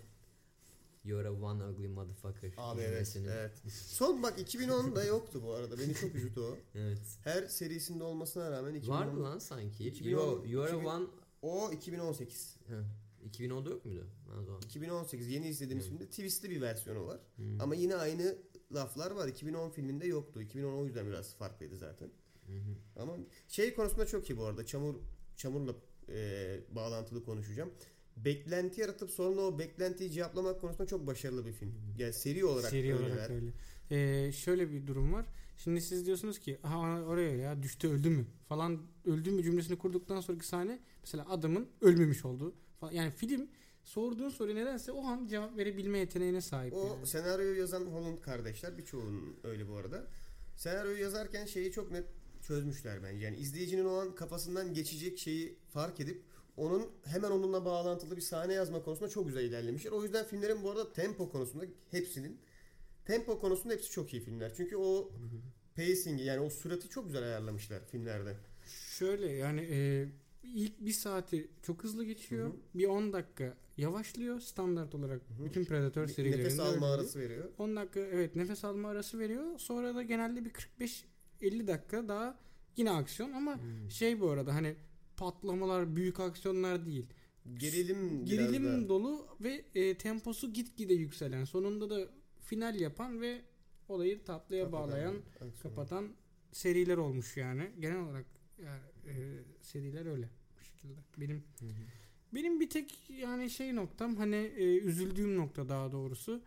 You're a one ugly motherfucker. Abi evet, evet. Son bak 2010'da yoktu bu arada. Beni çok üzdü o. Evet. Her serisinde olmasına rağmen 2010 Vardı lan sanki. 2010 Yo, You're a 2000 one... O 2018. Heh, 2010'da yok muydu? Zaman. 2018 yeni izlediğimiz Hı. filmde twistli bir versiyonu var. Hı. Ama yine aynı laflar var. 2010 filminde yoktu. 2010 o yüzden biraz farklıydı zaten. Hı hı. Ama şey konusunda çok iyi bu arada. Çamur çamurla e, bağlantılı konuşacağım. Beklenti yaratıp sonra o beklentiyi cevaplamak konusunda çok başarılı bir film. Yani seri olarak Seri öyleler. olarak öyle. Ee, şöyle bir durum var. Şimdi siz diyorsunuz ki ha oraya ya düştü öldü mü falan öldü mü cümlesini kurduktan sonraki sahne mesela adamın ölmemiş olduğu falan. Yani film sorduğun soru nedense o an cevap verebilme yeteneğine sahip. O yani. senaryoyu yazan Holland kardeşler birçoğunun öyle bu arada. Senaryoyu yazarken şeyi çok net çözmüşler bence. Yani izleyicinin o an kafasından geçecek şeyi fark edip onun hemen onunla bağlantılı bir sahne yazma konusunda çok güzel ilerlemişler. O yüzden filmlerin bu arada tempo konusunda hepsinin tempo konusunda hepsi çok iyi filmler. Çünkü o pacing'i yani o sürati çok güzel ayarlamışlar filmlerde. Şöyle yani e, ilk bir saati çok hızlı geçiyor. Hı hı. Bir 10 dakika yavaşlıyor standart olarak. Hı hı. Bütün Predator serilerinde. Nefes alma arası veriyor. 10 dakika evet nefes alma arası veriyor. Sonra da genelde bir 45-50 dakika daha yine aksiyon ama Hmm. şey bu arada hani patlamalar, büyük aksiyonlar değil. Gerilim Gerilim da- dolu ve e, temposu gitgide yükselen. Sonunda da final yapan ve olayı tatlıya Kapatan, bağlayan, aksiyon. kapatan seriler olmuş yani. Genel olarak seriler öyle bu şekilde. Benim Hı hı. benim bir tek yani şey noktam hani e, üzüldüğüm nokta daha doğrusu.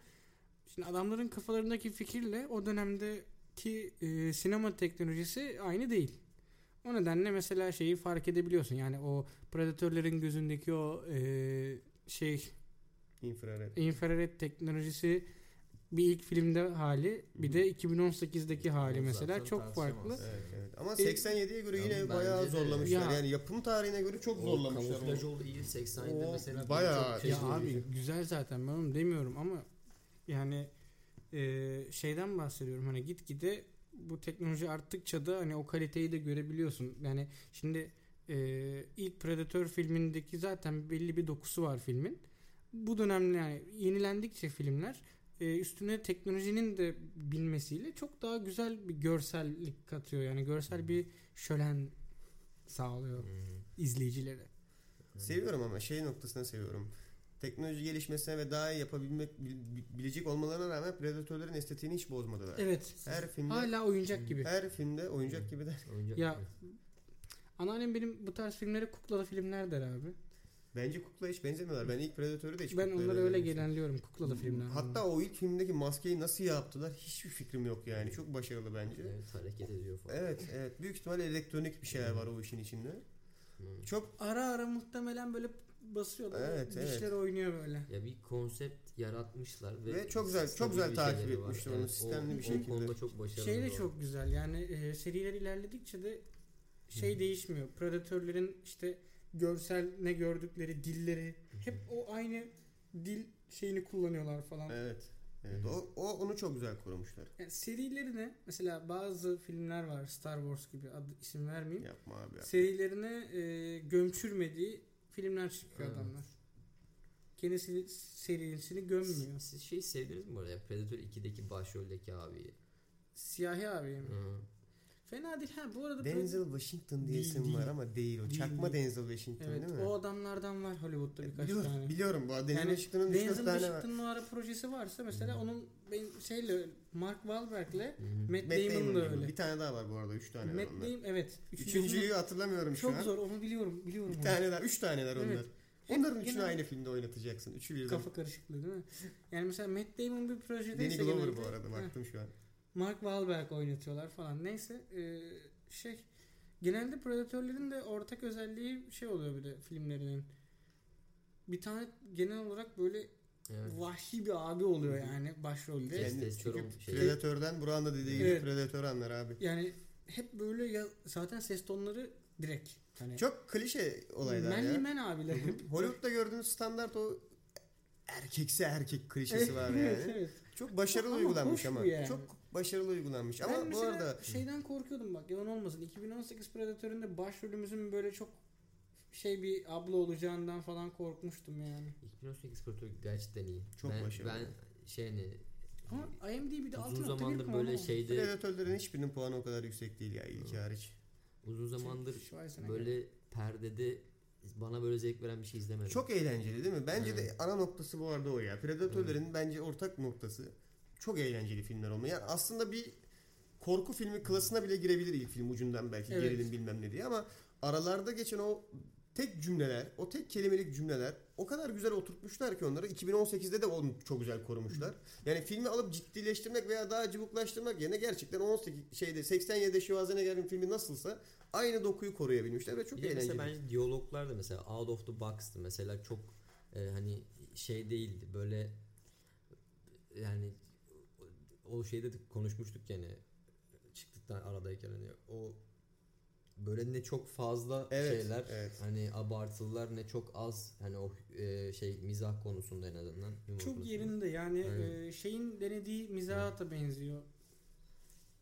Şimdi adamların kafalarındaki fikirle o dönemdeki e, sinema teknolojisi aynı değil. O nedenle mesela şeyi fark edebiliyorsun. Yani o predatörlerin gözündeki o e, şey infrared. infrared teknolojisi bir ilk filmde hali bir de 2018'deki hali O mesela zaten çok farklı. Evet, evet. Ama E, 87'ye göre ya yine bence bayağı zorlamışlar. Ya- yani yapım tarihine göre çok O zorlamışlar. kamuflaj oldu iyi 80'de O mesela. bayağı- çok Ya şey- abi güzel zaten ben onu demiyorum ama yani e, şeyden bahsediyorum hani gitgide bu teknoloji arttıkça da hani o kaliteyi de görebiliyorsun. Yani şimdi e, ilk Predator filmindeki zaten belli bir dokusu var filmin. Bu dönemde yani yenilendikçe filmler e, üstüne teknolojinin de bilmesiyle çok daha güzel bir görsellik katıyor. Yani görsel bir şölen sağlıyor hı. izleyicilere. Seviyorum ama şey noktasını seviyorum. Teknoloji gelişmesine ve daha iyi yapabilmek bil- bilecek olmalarına rağmen predatörlerin estetiğini hiç bozmadılar. Evet. Her filmde Hala oyuncak gibi. her filmde oyuncak gibi de Oyuncak Ya gibi. anneannem benim bu tarz filmlere kuklalı filmler der abi. Bence kukla hiç benzemiyorlar. Ben ilk Predator'u da hiç ben onları öyle genelliyorum kuklalı filmler. Hatta o ilk filmdeki maskeyi nasıl yaptılar hiçbir fikrim yok yani. Çok başarılı bence. Evet hareket ediyor falan. Evet evet. Büyük ihtimalle elektronik bir şeyler var o işin içinde. Çok ara ara muhtemelen böyle basıyorlar. Evet, dişler evet. oynuyor böyle. Ya bir konsept yaratmışlar ve, Ve çok güzel- çok güzel takip etmişler onu sistemli o, bir O şekilde. konuda çok başarılı. Şey de o. çok güzel yani e, seriler ilerledikçe de şey değişmiyor. Predatörlerin işte görsel ne gördükleri dilleri hep o aynı dil şeyini kullanıyorlar falan. evet. Evet, o, o onu çok güzel korumuşlar. Yani serilerine mesela bazı filmler var Star Wars gibi adı isim vermeyeyim. Yapma abi. ya. serilerine e, gömçürmediği filmler çıkıyor Evet. adamlar. Kendisi serisini gömmüyor. Siz, siz şeyi sevdiniz mi bu arada? Predator 2'deki başroldeki abiyi. Siyahi abiyim. Hı. Fena değil. Ha bu arada Denzel Washington diye isim değil. var ama değil o. Değil, Çakma değil. Denzel Washington evet değil mi? o adamlardan var Hollywood'da birkaç biliyorum, tane. biliyorum bu. Denzel Yani Washington'ın 3-4 Denzel tane var. Washington'ın o ara projesi varsa mesela onun ben şeyle Mark Wahlberg'le hı. Matt, Matt Damon Damon öyle. Bir tane daha var bu arada. 3 tane Matt var onlar. Damon evet. Üçüncüyü hatırlamıyorum şu çok an. zor onu biliyorum biliyorum. Bir onu. tane daha. Üç taneler Evet. onlar. Hep Onların üçünü genelde aynı filmde oynatacaksın. Üçü birden. Kafa karışıklığı değil mi? Yani mesela Matt Damon bir projedeyse Danny Glover bu arada baktım şu an. Mark Wahlberg oynatıyorlar falan. Neyse e, şey genelde predatörlerin de ortak özelliği şey oluyor bir de filmlerinin. Bir tane genel olarak böyle Evet. vahşi bir abi oluyor yani başrolde. Kendi, çünkü şey. Predatör'den Burak'ın da dediği gibi Evet. Predatör anlar abi. Yani hep böyle ya zaten ses tonları direkt. Hani Çok klişe olaylar Manly ya. Man abiler. Hollywood'da gördüğünüz standart o erkekse erkek klişesi var yani. evet, evet. Çok başarılı Ama uygulanmış ama. yani. Çok başarılı uygulanmış. ben Ama bu arada şeyden korkuyordum bak yalan olmasın. 2018 Predatör'ünde başrolümüzün böyle çok şey bir abla olacağından falan korkmuştum yani. 2018 Predator gerçekten iyi. Çok ben, başarılı. Ben şey hani Ama IMDb'de uzun 6.1 zamandır böyle şeyde Predatörlerin hiçbirinin puanı o kadar yüksek değil ya ilki hariç. uzun zamandır böyle perdede bana böyle zevk veren bir şey izlemedim. Çok eğlenceli değil mi? Bence de Evet. ana noktası bu arada o ya. Predatörlerin bence ortak noktası çok eğlenceli filmler olma. Yani aslında bir korku filmi klasına bile girebilir ilk film ucundan belki Evet. gerilim bilmem ne diye ama aralarda geçen o tek cümleler, o tek kelimelik cümleler o kadar güzel oturtmuşlar ki onları 2018'de de onu çok güzel korumuşlar. Yani filmi alıp ciddileştirmek veya daha cıvıklaştırmak yerine gerçekten 18 şeyde 87'de Schwarzenegger'in filmi nasılsa aynı dokuyu koruyabilmişler ve çok eğlenceli. mesela bence diyaloglar da mesela out of the box'tı. Mesela çok e, hani şey değildi. Böyle yani o şeyde de konuşmuştuk yani çıktıktan aradayken hani o böyle ne çok fazla Evet, şeyler evet. hani abartılılar ne çok az hani o e, şey mizah konusunda en azından. Çok konusunda. yerinde yani Aynen. e, şeyin denediği mizaha da benziyor.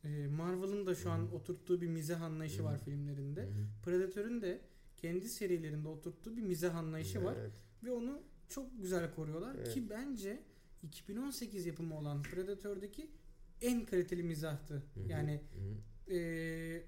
E, Marvel'ın da şu an oturttuğu bir mizah anlayışı Hı. var filmlerinde. Hı hı. Predator'ın de kendi serilerinde oturttuğu bir mizah anlayışı var Evet. ve onu çok güzel koruyorlar Evet. ki bence 2018 yapımı olan Predator'daki en kaliteli mizahtı. Hı hı. Yani Hı hı. e,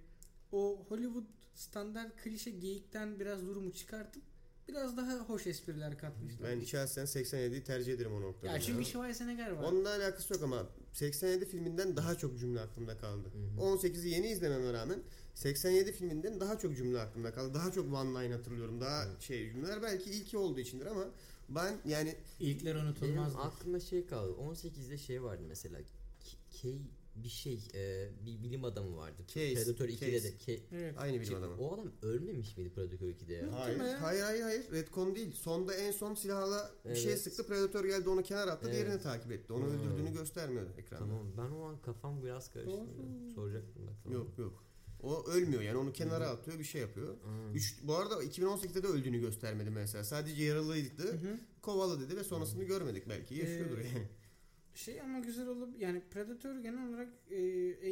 o Hollywood standart klişe geyikten biraz durumu çıkartıp biraz daha hoş espriler katmışlar. Ben şahsen 87'yi tercih ederim o noktada. ya çünkü Schwarzenegger var. Onunla alakası yok ama 87 filminden daha çok cümle aklımda kaldı. Hı hı. 18'i yeni izlememe rağmen 87 filminden daha çok cümle aklımda kaldı. Daha çok one line hatırlıyorum. Daha Evet. şey cümleler belki ilki olduğu içindir ama ben yani İlkler Benim unutulmaz. aklımda şey kaldı. 18'de şey vardı mesela. K- bir şey e, bir bilim adamı vardı. Case, Predator 2'de Case. de K- Evet. aynı bilim adamı. O adam ölmemiş miydi Predator 2'de ya? Hayır, hayır, hayır, hayır. Redcon değil. Sonda en son silahla bir şey Evet. sıktı. Predator geldi onu kenara attı. Evet. Diğerini takip etti. Onu Hmm. öldürdüğünü göstermiyor ekranda. Tamam. Ben o an kafam biraz karıştı. Soracaktım bak. Tamam. Yok yok. O ölmüyor yani onu kenara atıyor bir şey yapıyor. Aa. Üç, bu arada 2018'de de öldüğünü göstermedi mesela. Sadece yaralıydı. Hı hı. Kovala dedi ve sonrasını görmedik belki. Yaşıyordur Ee, yani. Şey ama güzel olup yani Predator genel olarak e,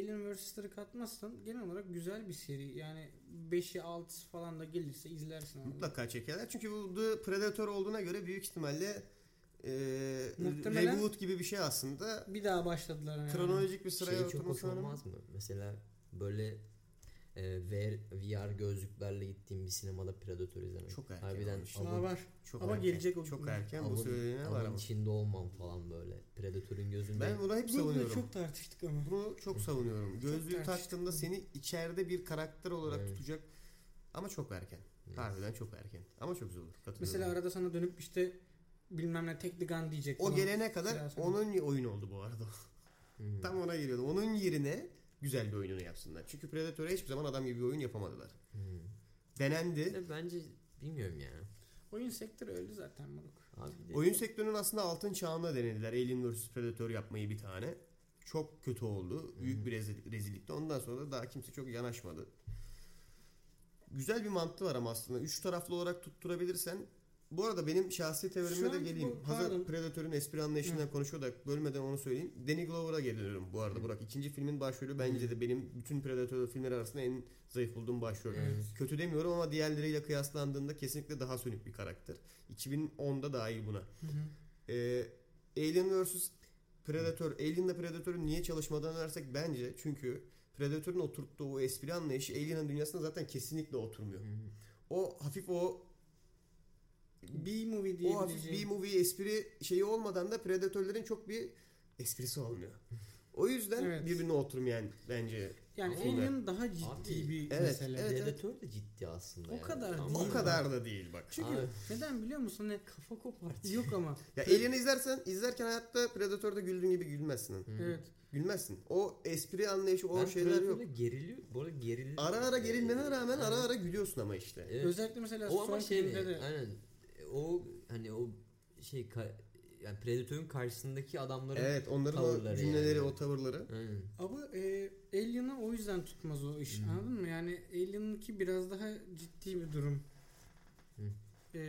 Alien vs'ları katmazsan genel olarak güzel bir seri. Yani 5'i 6'sı falan da gelirse izlersin abi. Mutlaka çekerler. Çünkü bu The Predator olduğuna göre büyük ihtimalle e, Muhtemelen- reboot gibi bir şey aslında. Bir daha başladılar yani. Kronolojik bir sıraya şey çok hoş oturması var. olmaz mı? Mesela böyle e, VR, gözlüklerle gittiğim bir sinemada Predator izlemek. Çok erken Harbiden avın- Aa, var. Çok Ama erken. gelecek o Çok erken bu avın- söylediğine var ama. içinde olmam falan böyle. Predator'un gözünde. Ben bunu hep Bunu savunuyorum. çok tartıştık ama. Bunu çok savunuyorum. Gözlüğü tartıştık taktığında seni içeride bir karakter olarak Evet. tutacak ama çok erken. Evet. Harbiden çok erken. Ama çok güzel olur. Katılıyorum. Mesela arada sana dönüp işte bilmem ne take the gun diyecek. o gelene kadar onun oyun oldu bu arada. Hı. Tam ona geliyordu. Onun yerine güzel bir oyununu yapsınlar. Çünkü Predator'a hiçbir zaman adam gibi bir oyun yapamadılar. Hı. Denendi. De bence bilmiyorum ya. Oyun sektörü öldü zaten de- Oyun sektörünün aslında altın çağında denediler. Alien vs Predator yapmayı bir tane. Çok kötü oldu. Büyük bir rezil- rezillikti. Ondan sonra da daha kimse çok yanaşmadı. Güzel bir mantığı var ama aslında. Üç taraflı olarak tutturabilirsen bu arada benim şahsi teorime de geleyim. bu- Hazır pardon. Predator'un espri anlayışından konuşuyorduk. Bölmeden onu söyleyeyim. Danny Glover'a geliyorum bu arada Burak. ikinci filmin başrolü bence de benim bütün Predator filmleri arasında en zayıf bulduğum başrol. Evet. Kötü demiyorum ama diğerleriyle kıyaslandığında kesinlikle daha sönük bir karakter. 2010'da dahil buna. Hı hı. Ee, Alien vs Predator. Alien'la Predator'un niye çalışmadığını dersek bence çünkü Predator'un oturttuğu o espri anlayışı Alien'ın dünyasına zaten kesinlikle oturmuyor. Hı. O hafif o B-movie o hafif. B-movie espri şeyi olmadan da Predator'ların çok bir esprisi olmuyor. O yüzden Evet. birbirine oturmayan bence. Yani Ama- Alien daha ciddi Abi, bir evet, mesele. evet. Predator da ciddi aslında. O yani. kadar Ama- değil. O kadar da değil bak. Çünkü Abi. neden biliyor musun? Ne Kafa kopartıyor. yok ama. Ya Alien'i izlersen izlerken hayatta Predator'da güldüğün gibi gülmezsin. Evet. Gülmezsin. O espri anlayışı o ben şeyler yok. Geriliyor. Bu arada geriliyor. Ara ara gerilmene rağmen ara Evet. ara gülüyorsun ama işte. Evet. Özellikle mesela O ama son şey filmde de aynen o hani o şey ka- yani Predator'un karşısındaki adamların Evet onların o Tavırları cümleleri yani. o tavırları. Aynen. ama e, Alien'a o yüzden tutmaz o iş. Hı. Anladın mı? Yani Alien'ınki biraz daha ciddi bir durum. Hı. E,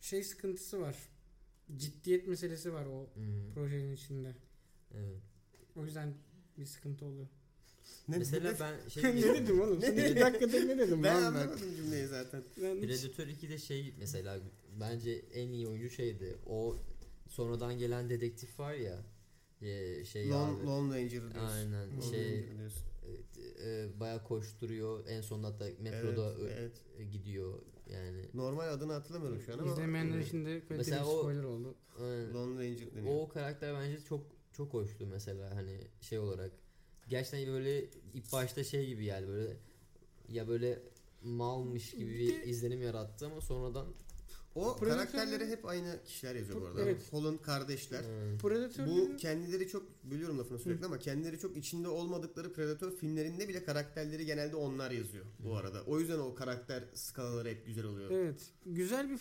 şey sıkıntısı var. Ciddiyet meselesi var o Hı. projenin içinde. Evet. O yüzden bir sıkıntı oluyor. Ne, Mesela ben şey ne dedim oğlum? Sen Ne? bir dakikada ne dedim ben ben? anlamadım cümleyi zaten. Ben Predator 2'de şey mesela bence en iyi oyuncu şeydi. O sonradan gelen dedektif var ya e, şey Lone, abi. Lone Ranger diyorsun. Aynen Lone şey Ranger diyorsun. e, baya koşturuyor. En sonunda hatta metroda Evet, evet. gidiyor yani. Normal adını hatırlamıyorum şu an ama. İzlemeyenler için de Mesela bir o- spoiler oldu. Aynen. Lone Ranger deniyor. O karakter bence çok çok hoştu mesela hani şey olarak. Gerçekten böyle ilk başta şey gibi yani böyle ya böyle malmış gibi Bir izlenim yarattı ama sonradan O Predator- karakterleri hep aynı kişiler yazıyor bu arada. Evet. Holland kardeşler. e, Bu Predator'un kendileri çok bölüyorum lafını sürekli ama kendileri çok içinde olmadıkları Predator filmlerinde bile karakterleri genelde onlar yazıyor bu arada. O yüzden o karakter skalaları hep güzel oluyor. Evet. Güzel bir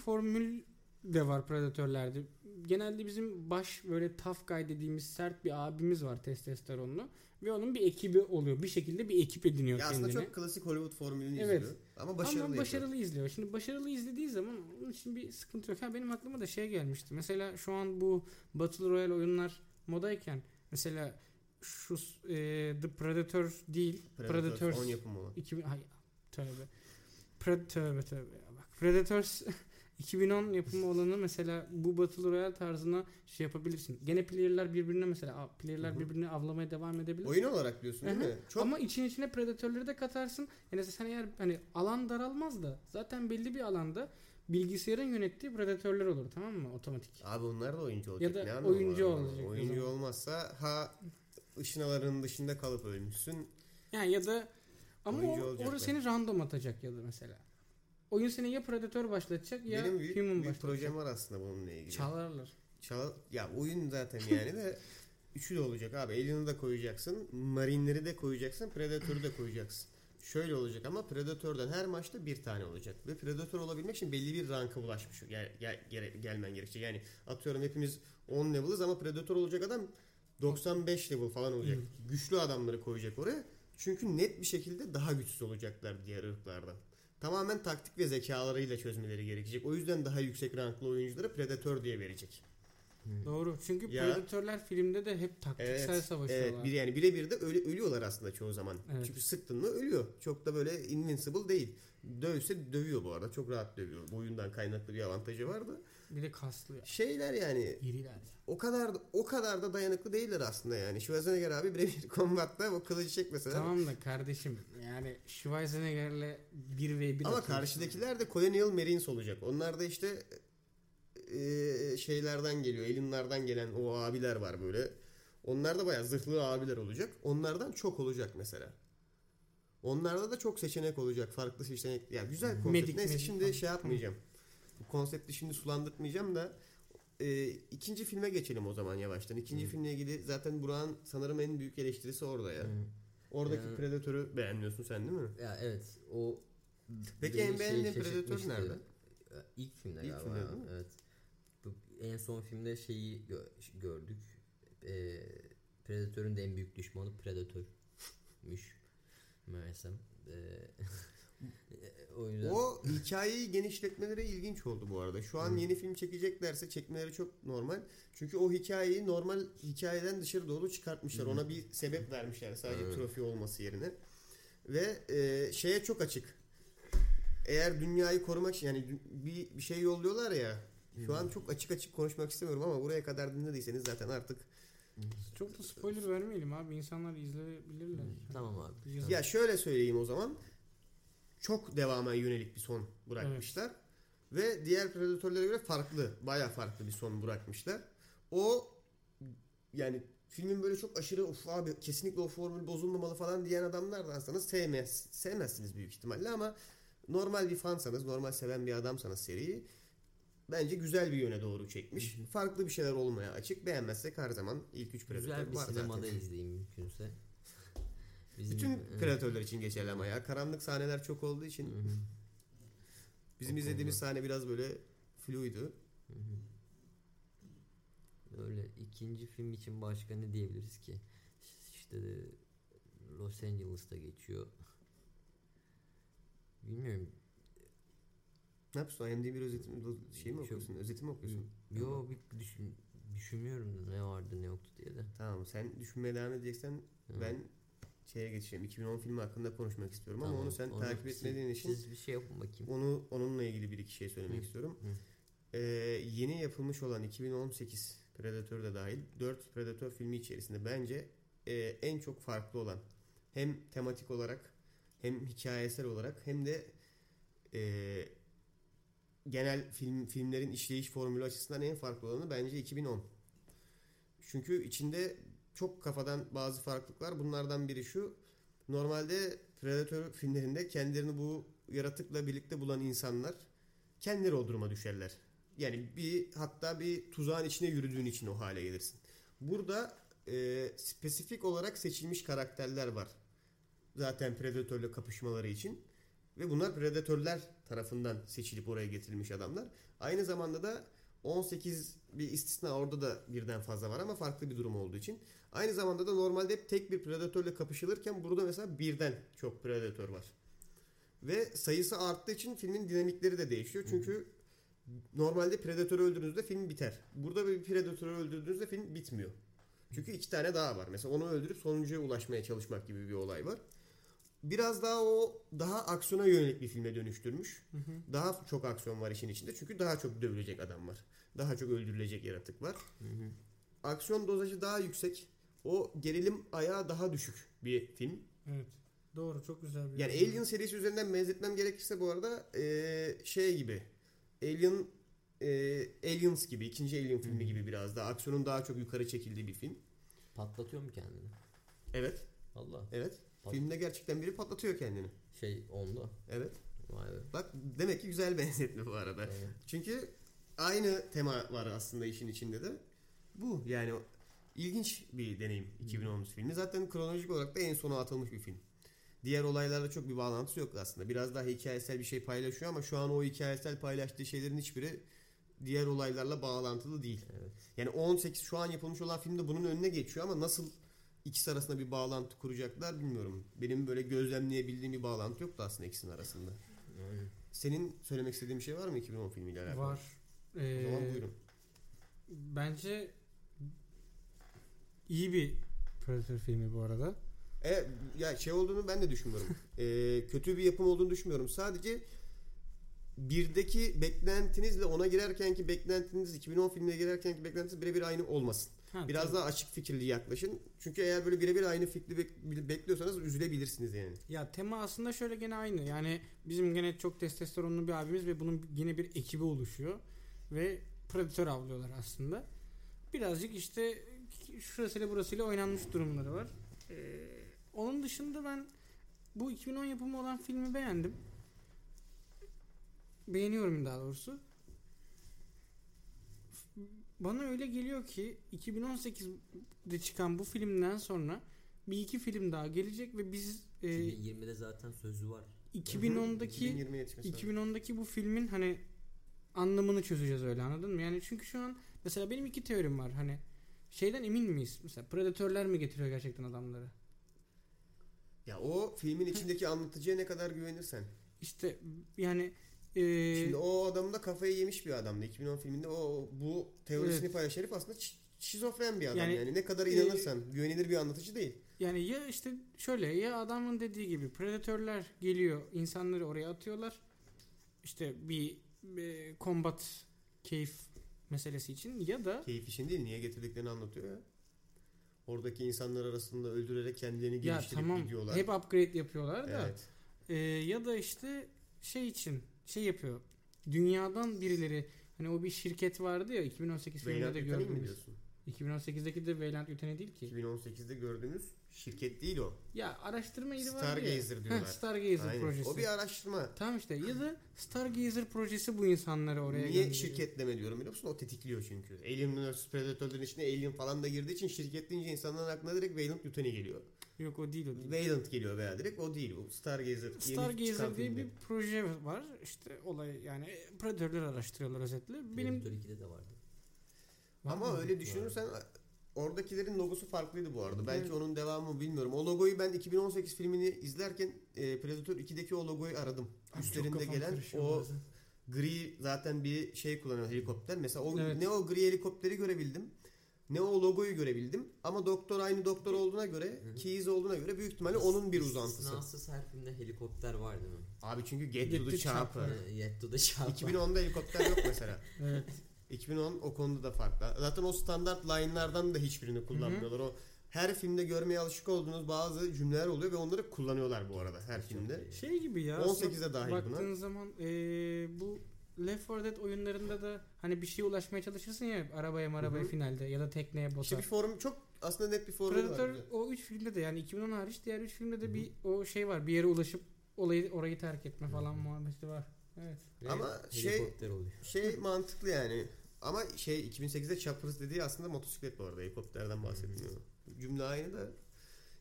de var Predator'lerde. Genelde bizim baş böyle tough guy dediğimiz sert bir abimiz var testosteronlu. Ve onun bir ekibi oluyor. Bir şekilde bir ekip ediniyor Ya aslında kendine. çok klasik Hollywood formülünü Evet. izliyor. Ama başarılı Ama yapıyor. başarılı izliyor. Şimdi başarılı izlediği zaman onun için bir sıkıntı yok. Ha benim aklıma da şey gelmişti. Mesela şu an bu Battle Royale oyunlar modayken mesela şu e, The Predator değil. Predator Predators 10 yapımı olan. 2000 hay tövbe. Pred tövbe tövbe. Bak Predators 2010 yapımı olanı mesela bu Battle Royale tarzına şey yapabilirsin. Gene player'lar birbirine mesela player'lar Hı hı. birbirini avlamaya devam edebilir. Oyun olarak diyorsun değil Hı hı. mi? Çok Ama için içine predatörleri de katarsın. Yani sen eğer hani alan daralmaz da zaten belli bir alanda bilgisayarın yönettiği predatörler olur tamam mı otomatik. Abi onlar da oyuncu olacak. Ya da ne oyuncu olacak Oyuncu olmazsa ha ışınaların dışında kalıp ölmüşsün. Yani ya da ama o, orada seni random atacak ya da mesela. Oyun seni ya predatör başlatacak ya Benim büyük, human büyük başlatacak. projem var aslında bununla ilgili. Çalarlar. Çal ya oyun zaten yani de üçü de olacak abi. Alien'ı da koyacaksın, Marine'leri de koyacaksın, Predator'u da koyacaksın. Şöyle olacak ama Predator'dan her maçta bir tane olacak. Ve Predator olabilmek için belli bir ranka ulaşmış gel, gel, gere- gelmen gerekecek. Yani atıyorum hepimiz 10 level'ız ama Predator olacak adam 95 level falan olacak. Güçlü adamları koyacak oraya. Çünkü net bir şekilde daha güçsüz olacaklar diğer ırklardan. Tamamen taktik ve zekalarıyla çözmeleri gerekecek. O yüzden daha yüksek ranklı oyunculara Predator diye verecek. Doğru. Çünkü Ya. predatörler filmde de hep taktiksel Evet, savaşıyorlar. evet bir yani birebir de öyle ölüyorlar aslında çoğu zaman. Evet. Çünkü sıktın mı ölüyor. Çok da böyle invincible değil. Dövse dövüyor bu arada. Çok rahat dövüyor. Boyundan kaynaklı bir avantajı vardı. Bir de kaslı. ya. Şeyler yani İriler. o kadar da, o kadar da dayanıklı değiller aslında yani. Schwarzenegger abi birebir kombatta o kılıcı çekmese Tamam da kardeşim yani Schwarzenegger'le 1 v 1 Ama karşıdakiler de Colonial Marines olacak. Onlar da işte e, şeylerden geliyor. Alien'lardan gelen o abiler var böyle. Onlar da bayağı zırhlı abiler olacak. Onlardan çok olacak mesela. Onlarda da çok seçenek olacak. Farklı seçenek. Ya güzel konsept. Medik, Neyse medik şimdi şey yapmayacağım. Bu konsepti şimdi sulandırtmayacağım da e, ikinci filme geçelim o zaman yavaştan. İkinci Hı. filmle ilgili zaten Burak'ın sanırım en büyük eleştirisi orada ya. Hı. Oradaki Yani- Predator'u beğenmiyorsun sen değil mi? Ya evet o Peki en beğendiğin şey Predator şaşırtmıştı. nerede? İlk filmde İlk galiba. filmde ya, değil mi? Evet. En son filmde şeyi gö- gördük. Ee, Predatör'ün de en büyük düşmanı Predatör'müş. Meğersem. Ee, o yüzden O hikayeyi genişletmeleri ilginç oldu bu arada. Şu an Hı. yeni film çekeceklerse çekmeleri çok normal. Çünkü o hikayeyi normal hikayeden dışarı doğru çıkartmışlar. Hı. Ona bir sebep vermişler sadece Evet. trofi olması yerine. Ve e, şeye çok açık. Eğer dünyayı korumak için yani bir, bir şey yolluyorlar ya. Şu an çok açık açık konuşmak istemiyorum ama buraya kadar dinlediyseniz zaten artık Çok da spoiler vermeyelim abi. İnsanlar izleyebilirler. tamam abi. Yazık. Ya şöyle söyleyeyim o zaman. Çok devama yönelik bir son bırakmışlar. Ve diğer predatörlere göre farklı, baya farklı bir son bırakmışlar. O yani filmin böyle çok aşırı of abi kesinlikle o formül bozulmamalı falan diyen adamlardansanız sevmez, sevmezsiniz büyük ihtimalle ama normal bir fansanız, normal seven bir adamsanız seriyi bence güzel bir yöne doğru çekmiş. Hı hı. Farklı bir şeyler olmaya açık. Beğenmezsek her zaman ilk üç predatör Güzel bir var sinemada zaten. izleyeyim mümkünse. Bizim, Bütün Evet. predatörler için geçerli ama ya. Karanlık sahneler çok olduğu için Hı hı, bizim O izlediğimiz konuda. sahne biraz böyle fluydu. hı hı. Öyle ikinci film için başka ne diyebiliriz ki? İşte Los Angeles'ta geçiyor. Bilmiyorum. Ne yapıyorsun? IMDb özeti mi, şey mi Çok- okuyorsun? Özeti mi okuyorsun? Yo bir düşün, düşünmüyorum ne vardı ne yoktu diye de. Tamam sen düşünmeye devam edeceksen Hı. ben şeye geçeceğim. 2010 filmi hakkında konuşmak istiyorum ama Tamam, onu sen takip siz- etmediğin için Siz bir şey yapın bakayım. onu onunla ilgili bir iki şey söylemek Hı. istiyorum. Hı. Ee, yeni yapılmış olan 2018 Predator da dahil 4 Predator filmi içerisinde bence e, en çok farklı olan hem tematik olarak hem hikayesel olarak hem de e, genel film filmlerin işleyiş formülü açısından en farklı olanı bence 2010. Çünkü içinde çok kafadan bazı farklılıklar. Bunlardan biri şu. Normalde Predator filmlerinde kendilerini bu yaratıkla birlikte bulan insanlar kendileri o duruma düşerler. Yani bir hatta bir tuzağın içine yürüdüğün için o hale gelirsin. Burada e, spesifik olarak seçilmiş karakterler var. Zaten Predator'la kapışmaları için. Ve bunlar Predatörler tarafından seçilip oraya getirilmiş adamlar. Aynı zamanda da 18 bir istisna orada da birden fazla var ama farklı bir durum olduğu için. Aynı zamanda da normalde hep tek bir predatörle kapışılırken burada mesela birden çok predatör var. Ve sayısı arttığı için filmin dinamikleri de değişiyor. Çünkü normalde predatörü öldürdüğünüzde film biter. Burada bir predatörü öldürdüğünüzde film bitmiyor. Çünkü iki tane daha var. Mesela onu öldürüp sonuncuya ulaşmaya çalışmak gibi bir olay var. Biraz daha o daha aksiyona yönelik bir filme dönüştürmüş. Hı hı. Daha çok aksiyon var işin içinde. Çünkü daha çok dövülecek adam var. Daha çok öldürülecek yaratık var. Hı hı. Aksiyon dozajı daha yüksek. O gerilim ayağı daha düşük bir film. Evet. Doğru çok güzel bir Yani yorum. Alien serisi üzerinden benzetmem gerekirse bu arada eee, şey gibi. Alien eee, Aliens gibi ikinci Alien filmi gibi biraz daha aksiyonun daha çok yukarı çekildiği bir film. Patlatıyor mu kendini? Evet, Allah. evet. Filmde gerçekten biri patlatıyor kendini. Şey onda. Evet. Vay be. Bak demek ki güzel benzetme bu arada. Evet. Çünkü aynı tema var aslında işin içinde de. Bu yani ilginç bir deneyim 2019 filmi. Zaten kronolojik olarak da en sona atılmış bir film. Diğer olaylarla çok bir bağlantısı yok aslında. Biraz daha hikayesel bir şey paylaşıyor ama şu an o hikayesel paylaştığı şeylerin hiçbiri diğer olaylarla bağlantılı değil. Evet. Yani 18 şu an yapılmış olan filmde bunun önüne geçiyor ama nasıl ikisi arasında bir bağlantı kuracaklar bilmiyorum. Benim böyle gözlemleyebildiğim bir bağlantı yoktu aslında ikisinin arasında. Aynen. Senin söylemek istediğin bir şey var mı 2010 filmiyle alakalı? var. O zaman Ee, buyurun. Bence iyi bir Predator filmi bu arada. E, ya şey olduğunu ben de düşünmüyorum. E, kötü bir yapım olduğunu düşünmüyorum. Sadece birdeki beklentinizle ona girerkenki beklentiniz 2010 filmine girerkenki beklentiniz birebir aynı olmasın. Ha, Biraz tabii. daha açık fikirli yaklaşın. Çünkü eğer böyle birebir aynı fikri bek- bekliyorsanız üzülebilirsiniz yani. Ya tema aslında şöyle gene aynı. Yani bizim gene çok testosteronlu bir abimiz ve bunun yine bir ekibi oluşuyor. Ve predatör avlıyorlar aslında. Birazcık işte şurasıyla burasıyla oynanmış durumları var. Ee, onun dışında ben bu 2010 yapımı olan filmi beğendim. Beğeniyorum daha doğrusu. Bana öyle geliyor ki 2018'de çıkan bu filmden sonra bir iki film daha gelecek ve biz e, 2020'de zaten sözü var. 2010'daki 2020 yetişmesi lazım. 2010'daki bu filmin hani anlamını çözeceğiz öyle anladın mı? Yani çünkü şu an mesela benim iki teorim var. Hani şeyden emin miyiz? Mesela predatörler mi getiriyor gerçekten adamları? Ya o filmin içindeki anlatıcıya ne kadar güvenirsen. İşte yani e, Şimdi o adam da kafayı yemiş bir adamdı. 2010 filminde o bu teorisini Evet. paylaşan herif aslında şi- şizofren bir adam yani. Yani, Ne kadar e, inanırsan güvenilir bir anlatıcı değil. yani ya işte şöyle ya adamın dediği gibi predatörler geliyor insanları oraya atıyorlar. İşte bir, bir combat keyif meselesi için ya da Keyif için değil niye getirdiklerini anlatıyor ya. Oradaki insanlar arasında öldürerek kendilerini ya geliştirip tamam gidiyorlar. hep upgrade yapıyorlar da evet. Ee, ya da işte şey için şey yapıyor. Dünyadan birileri hani o bir şirket vardı ya 2018 filminde de gördüğümüz. diyorsun? 2018'deki de Weyland Yutani değil ki. 2018'de gördüğümüz şirket değil o. Ya araştırma yeri vardı ya. Stargazer diyorlar. Heh, Stargazer Aynen. projesi. O bir araştırma. Tamam işte ya da Stargazer projesi bu insanları oraya Niye gönderiyor. şirketleme diyorum biliyor musun? O tetikliyor çünkü. Alien vs Predator'ların içine Alien falan da girdiği için şirket deyince insanların aklına direkt Weyland Yutani geliyor. Yok o değil o değil. Weyland geliyor veya direkt o değil. O Stargazer. Stargazer diye bir proje var. İşte olay yani predatörler araştırıyorlar özetle. Benim Predator 2'de de vardı. Ama Var mı? öyle düşünürsen oradakilerin logosu farklıydı bu arada. Belki Evet. onun devamı mı bilmiyorum. O logoyu ben 2018 filmini izlerken e, Predator 2'deki o logoyu aradım. Abi Üstlerinde gelen o bazen. gri zaten bir şey kullanıyor helikopter. Mesela o Evet. ne o gri helikopteri görebildim. Ne o logoyu görebildim. Ama doktor aynı doktor olduğuna göre. Keys olduğuna göre büyük ihtimalle onun bir uzantısı. İstisnasız her filmde helikopter var değil mi? Abi çünkü Get, Get to the Chopper. Ee, Yet to the Chopper. 2010'da helikopter yok mesela. Evet. 2010 o konuda da farklı. Zaten o standart line'lardan da hiçbirini kullanmıyorlar. O her filmde görmeye alışık olduğunuz bazı cümleler oluyor ve onları kullanıyorlar bu arada her filmde. Şey gibi ya. 18'de aslında dahil Baktığın buna. zaman eee, bu Left 4 Dead oyunlarında da hani bir şeye ulaşmaya çalışırsın ya arabaya marabaya Hı hı. finalde ya da tekneye bota. İşte bir form çok aslında net bir formül Predator var. o 3 filmde de yani 2010 hariç diğer 3 filmde de bir o şey var. Bir yere ulaşıp olayı orayı terk etme falan muhabbeti var. Evet. Ve Ama şey- oluyor. Şey mantıklı yani. Ama şey 2008'de Choppers dediği aslında motosiklet bu arada. Helikopterden bahsetmiyor. Cümle aynı da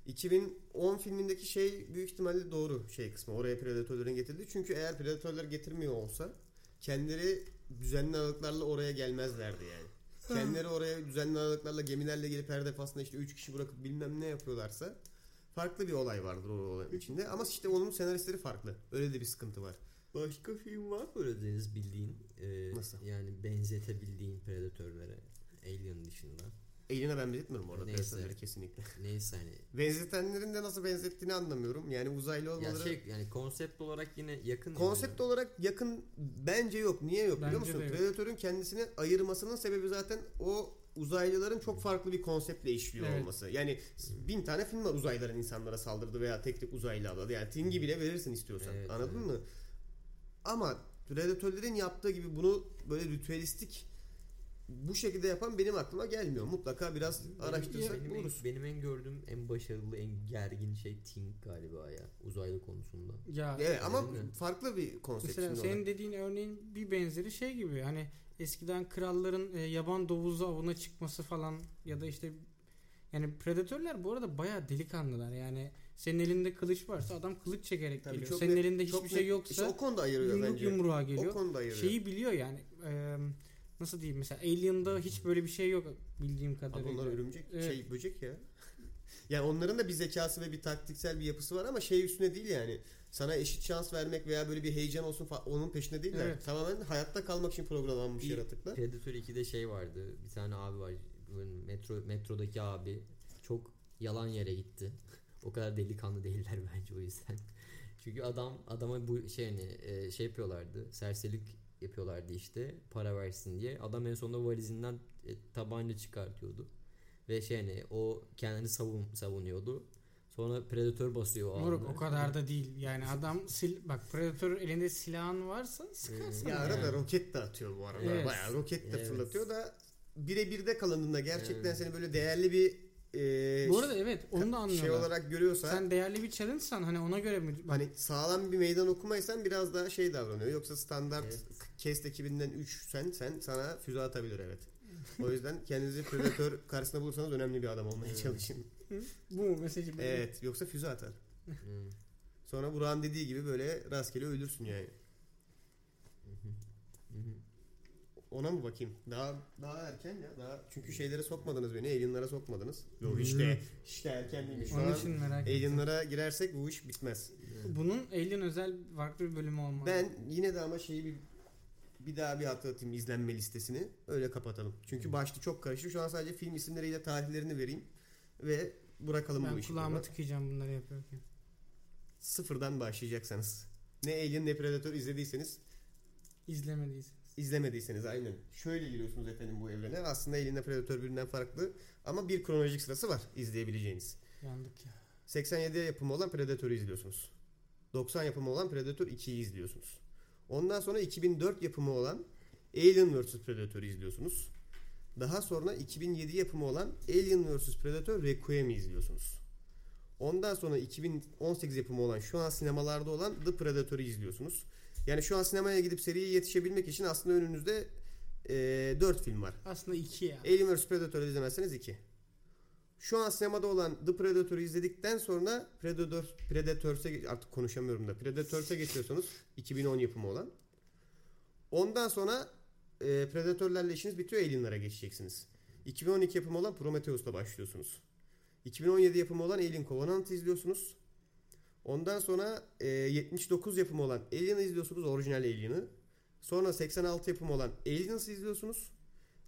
2010 filmindeki şey büyük ihtimalle doğru şey kısmı. Oraya predatörlerin getirdi. Çünkü eğer predatörler getirmiyor olsa kendileri düzenli aralıklarla oraya gelmezlerdi yani. Kendileri oraya düzenli aralıklarla gemilerle gelip her defasında işte 3 kişi bırakıp bilmem ne yapıyorlarsa farklı bir olay vardır o olayın içinde. Ama işte onun senaristleri farklı. Öyle de bir sıkıntı var. Başka film var mı öyle Deniz bildiğin? e, Nasıl? Yani benzetebildiğin predatörlere. Alien dışında. Alien'a ben benzetmiyorum orada Neyse. Predator'ları kesinlikle. Neyse hani. Benzetenlerin de nasıl benzettiğini anlamıyorum. Yani uzaylı Ya olmaları... şey yani konsept olarak yine yakın. Konsept yani. olarak yakın bence yok. Niye yok biliyor Bence musun? de yok. Predatör'ün kendisini ayırmasının sebebi zaten o uzaylıların çok farklı bir konseptle işliyor Evet. olması. Yani bin tane film var uzaylıların insanlara saldırdı veya tek tek uzaylı avladı. Yani Thing'i bile verirsin istiyorsan. Evet, Anladın evet. mı? Ama Predatörlerin yaptığı gibi bunu böyle ritüelistik bu şekilde yapan benim aklıma gelmiyor. Mutlaka biraz araştırsak benim, buluruz. en, benim en gördüğüm en başarılı en gergin şey Ting galiba ya uzaylı konusunda. Ya Evet ama mi? farklı bir konsept. mesela şimdi senin dediğin örneğin bir benzeri şey gibi hani eskiden kralların e, yaban dovuzu avına çıkması falan ya da işte yani predatörler bu arada bayağı delikanlılar yani senin elinde kılıç varsa adam kılıç çekerek Tabii geliyor. çok Senin net- elinde çok hiçbir şey net- yoksa işte o konuda ayırıyor yumruk bence. yumruğa geliyor. O konuda ayırıyor. Şeyi biliyor yani e, nasıl diyeyim mesela Alien'da hiç böyle bir şey yok bildiğim Abi kadarıyla. onlar örümcek Evet. şey böcek ya. yani onların da bir zekası ve bir taktiksel bir yapısı var ama şey üstüne değil yani. Sana eşit şans vermek veya böyle bir heyecan olsun onun peşinde değiller. Evet. Tamamen hayatta kalmak için programlanmış Bir yaratıklar. Predator 2'de şey vardı. Bir tane abi var. Metro metrodaki abi çok yalan yere gitti. o kadar delikanlı değiller bence o yüzden. Çünkü adam adama bu şey hani e, şey yapıyorlardı. Serserilik yapıyorlardı işte para versin diye. Adam en sonunda valizinden e, tabanca çıkartıyordu. Ve şey hani o kendini savun savunuyordu. Sonra predatör basıyor o Moruk anda. o kadar da değil. Yani adam sil bak Predator elinde silahın varsa sıkarsın. Ya yani. arada roket de atıyor bu arada. Evet. Bayağı roket de Evet. fırlatıyor da birebir de kalındığında gerçekten Evet. seni böyle değerli bir e, Bu arada evet onu da anlıyorlar. şey olarak görüyorsa Sen değerli bir challenge'san hani ona göre mi? Hani sağlam bir meydan okumaysan biraz daha şey davranıyor. Yoksa standart Evet. Cast ekibinden 3 sen sen sana füze atabilir evet. O yüzden kendinizi predatör karşısında bulursanız önemli bir adam olmaya çalışın. bu mu mesajı? bu. Evet yoksa füze atar. Sonra Burak'ın dediği gibi böyle rastgele ölürsün yani. Ona mı bakayım? Daha daha erken ya. Daha çünkü şeylere sokmadınız beni. Alien'lara sokmadınız. Yok işte. işte erken değilmiş. Şu Onun an için merak ettim. Alien'lara girersek bu iş bitmez. Bunun Alien özel farklı bir bölümü olmalı. Ben yine de ama şeyi bir bir daha bir hatırlatayım izlenme listesini. Öyle kapatalım. Çünkü başta çok karıştı. Şu an sadece film isimleriyle tarihlerini vereyim ve bırakalım bu ben işi. kulağıma burada. tıkayacağım bunları yapıyorken. Sıfırdan başlayacaksanız. Ne Alien ne Predator izlediyseniz İzlemediyseniz. izlemediyseniz aynen. Şöyle giriyorsunuz efendim bu evrene. Aslında Alien'le Predator birbirinden farklı ama bir kronolojik sırası var izleyebileceğiniz. Yandık ya. 87 yapımı olan Predator'u izliyorsunuz. 90 yapımı olan Predator 2'yi izliyorsunuz. Ondan sonra 2004 yapımı olan Alien vs Predator'u izliyorsunuz. Daha sonra 2007 yapımı olan Alien vs Predator Requiem'i izliyorsunuz. Ondan sonra 2018 yapımı olan şu an sinemalarda olan The Predator'u izliyorsunuz. Yani şu an sinemaya gidip seriye yetişebilmek için aslında önünüzde eee 4 film var. Aslında iki ya. Alien vs Predator'u izlemezseniz 2. Şu an sinemada olan The Predator'u izledikten sonra Predator Predators'e artık konuşamıyorum da Predators'e geçiyorsanız 2010 yapımı olan. Ondan sonra e, Predator'larla işiniz bitiyor Alien'lara geçeceksiniz. 2012 yapımı olan Prometheus'la başlıyorsunuz. 2017 yapımı olan Alien Covenant izliyorsunuz. Ondan sonra e, 79 yapımı olan Alien'ı izliyorsunuz, orijinal Alien'ı. Sonra 86 yapımı olan Aliens'ı izliyorsunuz.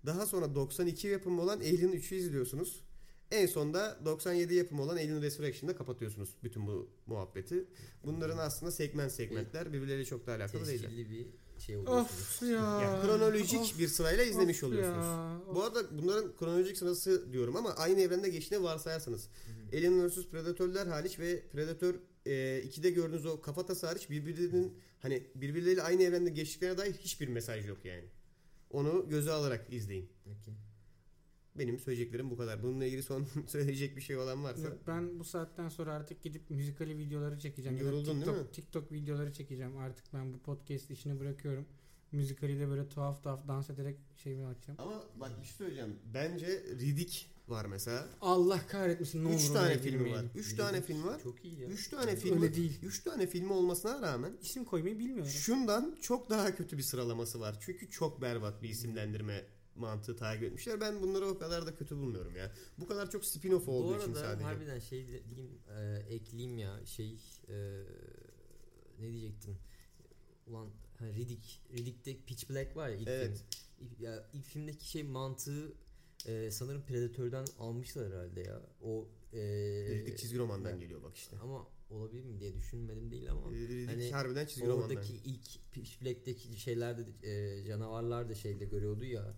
Daha sonra 92 yapımı olan Alien 3'ü izliyorsunuz. En sonda 97 yapımı olan Alien Resurrection'da kapatıyorsunuz bütün bu muhabbeti. Bunların aslında segment segmentler birbirleriyle çok da alakalı değiller. Tescilli bir şey oluyorsunuz. Of ya. Ya kronolojik Of, bir sırayla izlemiş of oluyorsunuz. ya, of. Bu arada bunların kronolojik sırası diyorum ama aynı evrende geçtiğini varsayarsanız. Alien vs Predator'lar hariç ve Predator e, 2'de gördüğünüz o kafatası hariç birbirlerinin hani birbirleriyle aynı evrende geçtiklerine dair hiçbir mesaj yok yani. Onu göze alarak izleyin. Okey. Benim söyleyeceklerim bu kadar. Bununla ilgili son söyleyecek bir şey olan varsa. Yok, ben bu saatten sonra artık gidip müzikali videoları çekeceğim. Yoruldun değil TikTok, mi? TikTok videoları çekeceğim. Artık ben bu podcast işini bırakıyorum. Müzikali de böyle tuhaf tuhaf dans ederek şey mi açacağım. Ama bak bir şey söyleyeceğim. Bence Ridik var mesela. Allah kahretmesin ne olur 3 oraya tane filmi var. girmeyelim. 3 tane film var. Çok iyi ya. 3 tane film. Öyle değil. 3 tane filmi olmasına rağmen İsim koymayı bilmiyorum. şundan çok daha kötü bir sıralaması var. Çünkü çok berbat bir isimlendirme mantığı takip etmişler. Ben bunları o kadar da kötü bulmuyorum ya. Bu kadar çok spin-off olduğu için arada sadece. harbiden şey diyeyim e, ekleyeyim ya şey e, ne diyecektim ulan ha, Riddick Riddick'te Pitch Black var ya ilk Evet. film İlk, ya, ilk filmdeki şey mantığı e, sanırım Predator'dan almışlar herhalde ya o e, Ridik çizgi romandan ben- geliyor bak işte. ama olabilir mi diye düşünmedim değil ama Ridik hani harbiden çizgi romandan. oradaki ilk Pitch Black'teki şeylerde de, e, canavarlar da şeyde görüyordu ya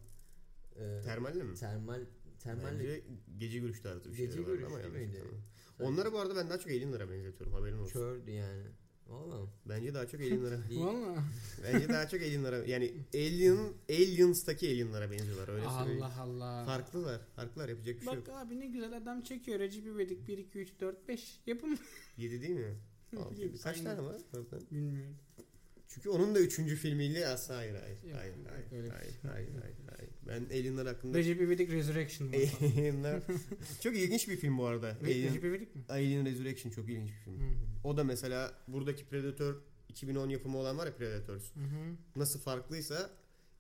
e, Termalle mi? termal termalle Bence gece görüş tarzı bir Gece şeyler vardı görüş ama miydi? hatırlamıyorum. Onları bu arada ben daha çok Alien'lara benzetiyorum haberin olsun. kördü yani valla Bence daha çok Alien'lara. Valla. Bence daha çok Alien'lara yani Alien Aliens'taki Alien'lara benziyorlar öyle söyleyeyim. Allah Allah. Farklılar. Farklılar yapacak bir şey Bak yok. abi ne güzel adam çekiyor. Recep İvedik 1 2 3 4 5 yapın. 7 değil mi? Altı, Yedi, Kaç saymadım. tane var? Bilmiyorum. Çünkü onun da üçüncü filmiyle aslında hayır hayır. Yok, hayır, hayır, bir hayır, şey. hayır, hayır, hayır. Ben Alien'lar hakkında Recep İvedik Resurrection. Alien'lar çok ilginç bir film bu arada. Re- Alien, Recep İvedik mi? Alien Resurrection çok ilginç bir film. Hı. O da mesela buradaki Predator 2010 yapımı olan var ya Predators. Hı hı. Nasıl farklıysa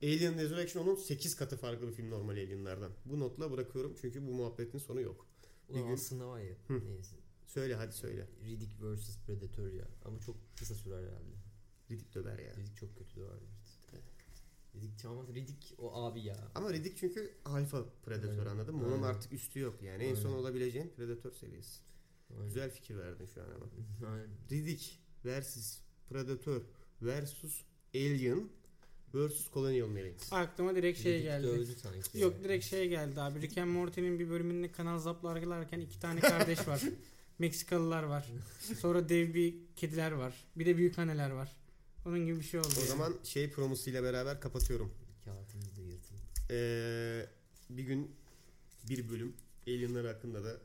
Alien Resurrection onun 8 katı farklı bir film normal Alien'lardan. Bu notla bırakıyorum çünkü bu muhabbetin sonu yok. Ulan gün- aslında var ya Hı. neyse Söyle hadi söyle. Riddick vs Predator ya ama çok kısa sürer herhalde. Riddick döver ya. Riddick çok kötü döver. Riddick çalmaz. Riddick o abi ya. Ama Riddick çünkü alfa Predator Aynen. anladın mı? Onun Aynen. artık üstü yok yani. En son Aynen. olabileceğin Predator seviyesi. Aynen. Güzel fikir verdin şu an ama. Aynen. Riddick versus Predator versus Alien versus Colonial Marines. Aklıma direkt şey Riddick geldi. sanki. Yok direkt şey geldi abi. Rick and Morty'nin bir bölümünde kanal zaplarlarken iki tane kardeş var. Meksikalılar var. Sonra dev bir kediler var. Bir de büyük anneler var. Onun gibi bir şey oldu. O yani. zaman şey promosuyla beraber kapatıyorum. Kağıtımız da yırtıldı. Ee, bir gün bir bölüm Alien'lar hakkında da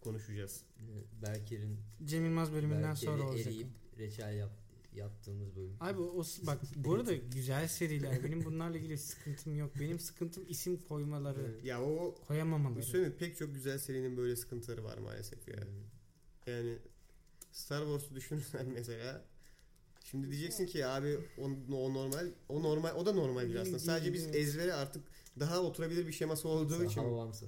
konuşacağız. Ee, Berker'in Cem Yılmaz bölümünden Berker'i sonra olacak. eriyip reçel yap, yaptığımız bölüm. Abi o bak bu arada güzel seriler. Benim bunlarla ilgili sıkıntım yok. Benim sıkıntım isim koymaları, Evet. Ya o koyamamaları. söyleyeyim pek çok güzel serinin böyle sıkıntıları var maalesef ya. Yani Star Wars'u düşünürsen mesela şimdi diyeceksin ki abi o, o normal o normal o da normal bir aslında. Sadece biz ezbere artık daha oturabilir bir şeması olduğu için Hababamsı.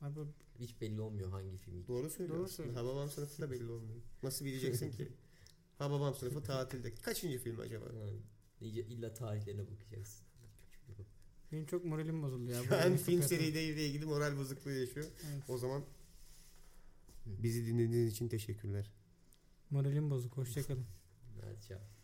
Abi Hiç belli olmuyor hangi film doğru söylüyorsun. Doğru söylüyorsun. Hababam sınıfı da belli olmuyor. Nasıl bileceksin ki? Hababam sınıfı tatilde. Kaçıncı film acaba? Yani, illa tarihlerine bakacaksın. benim çok moralim bozuldu ya. Şu an film seriyle ilgili moral bozukluğu yaşıyor. Evet. O zaman bizi dinlediğiniz için teşekkürler. Moralim bozuk. Hoşçakalın. Hadi çao.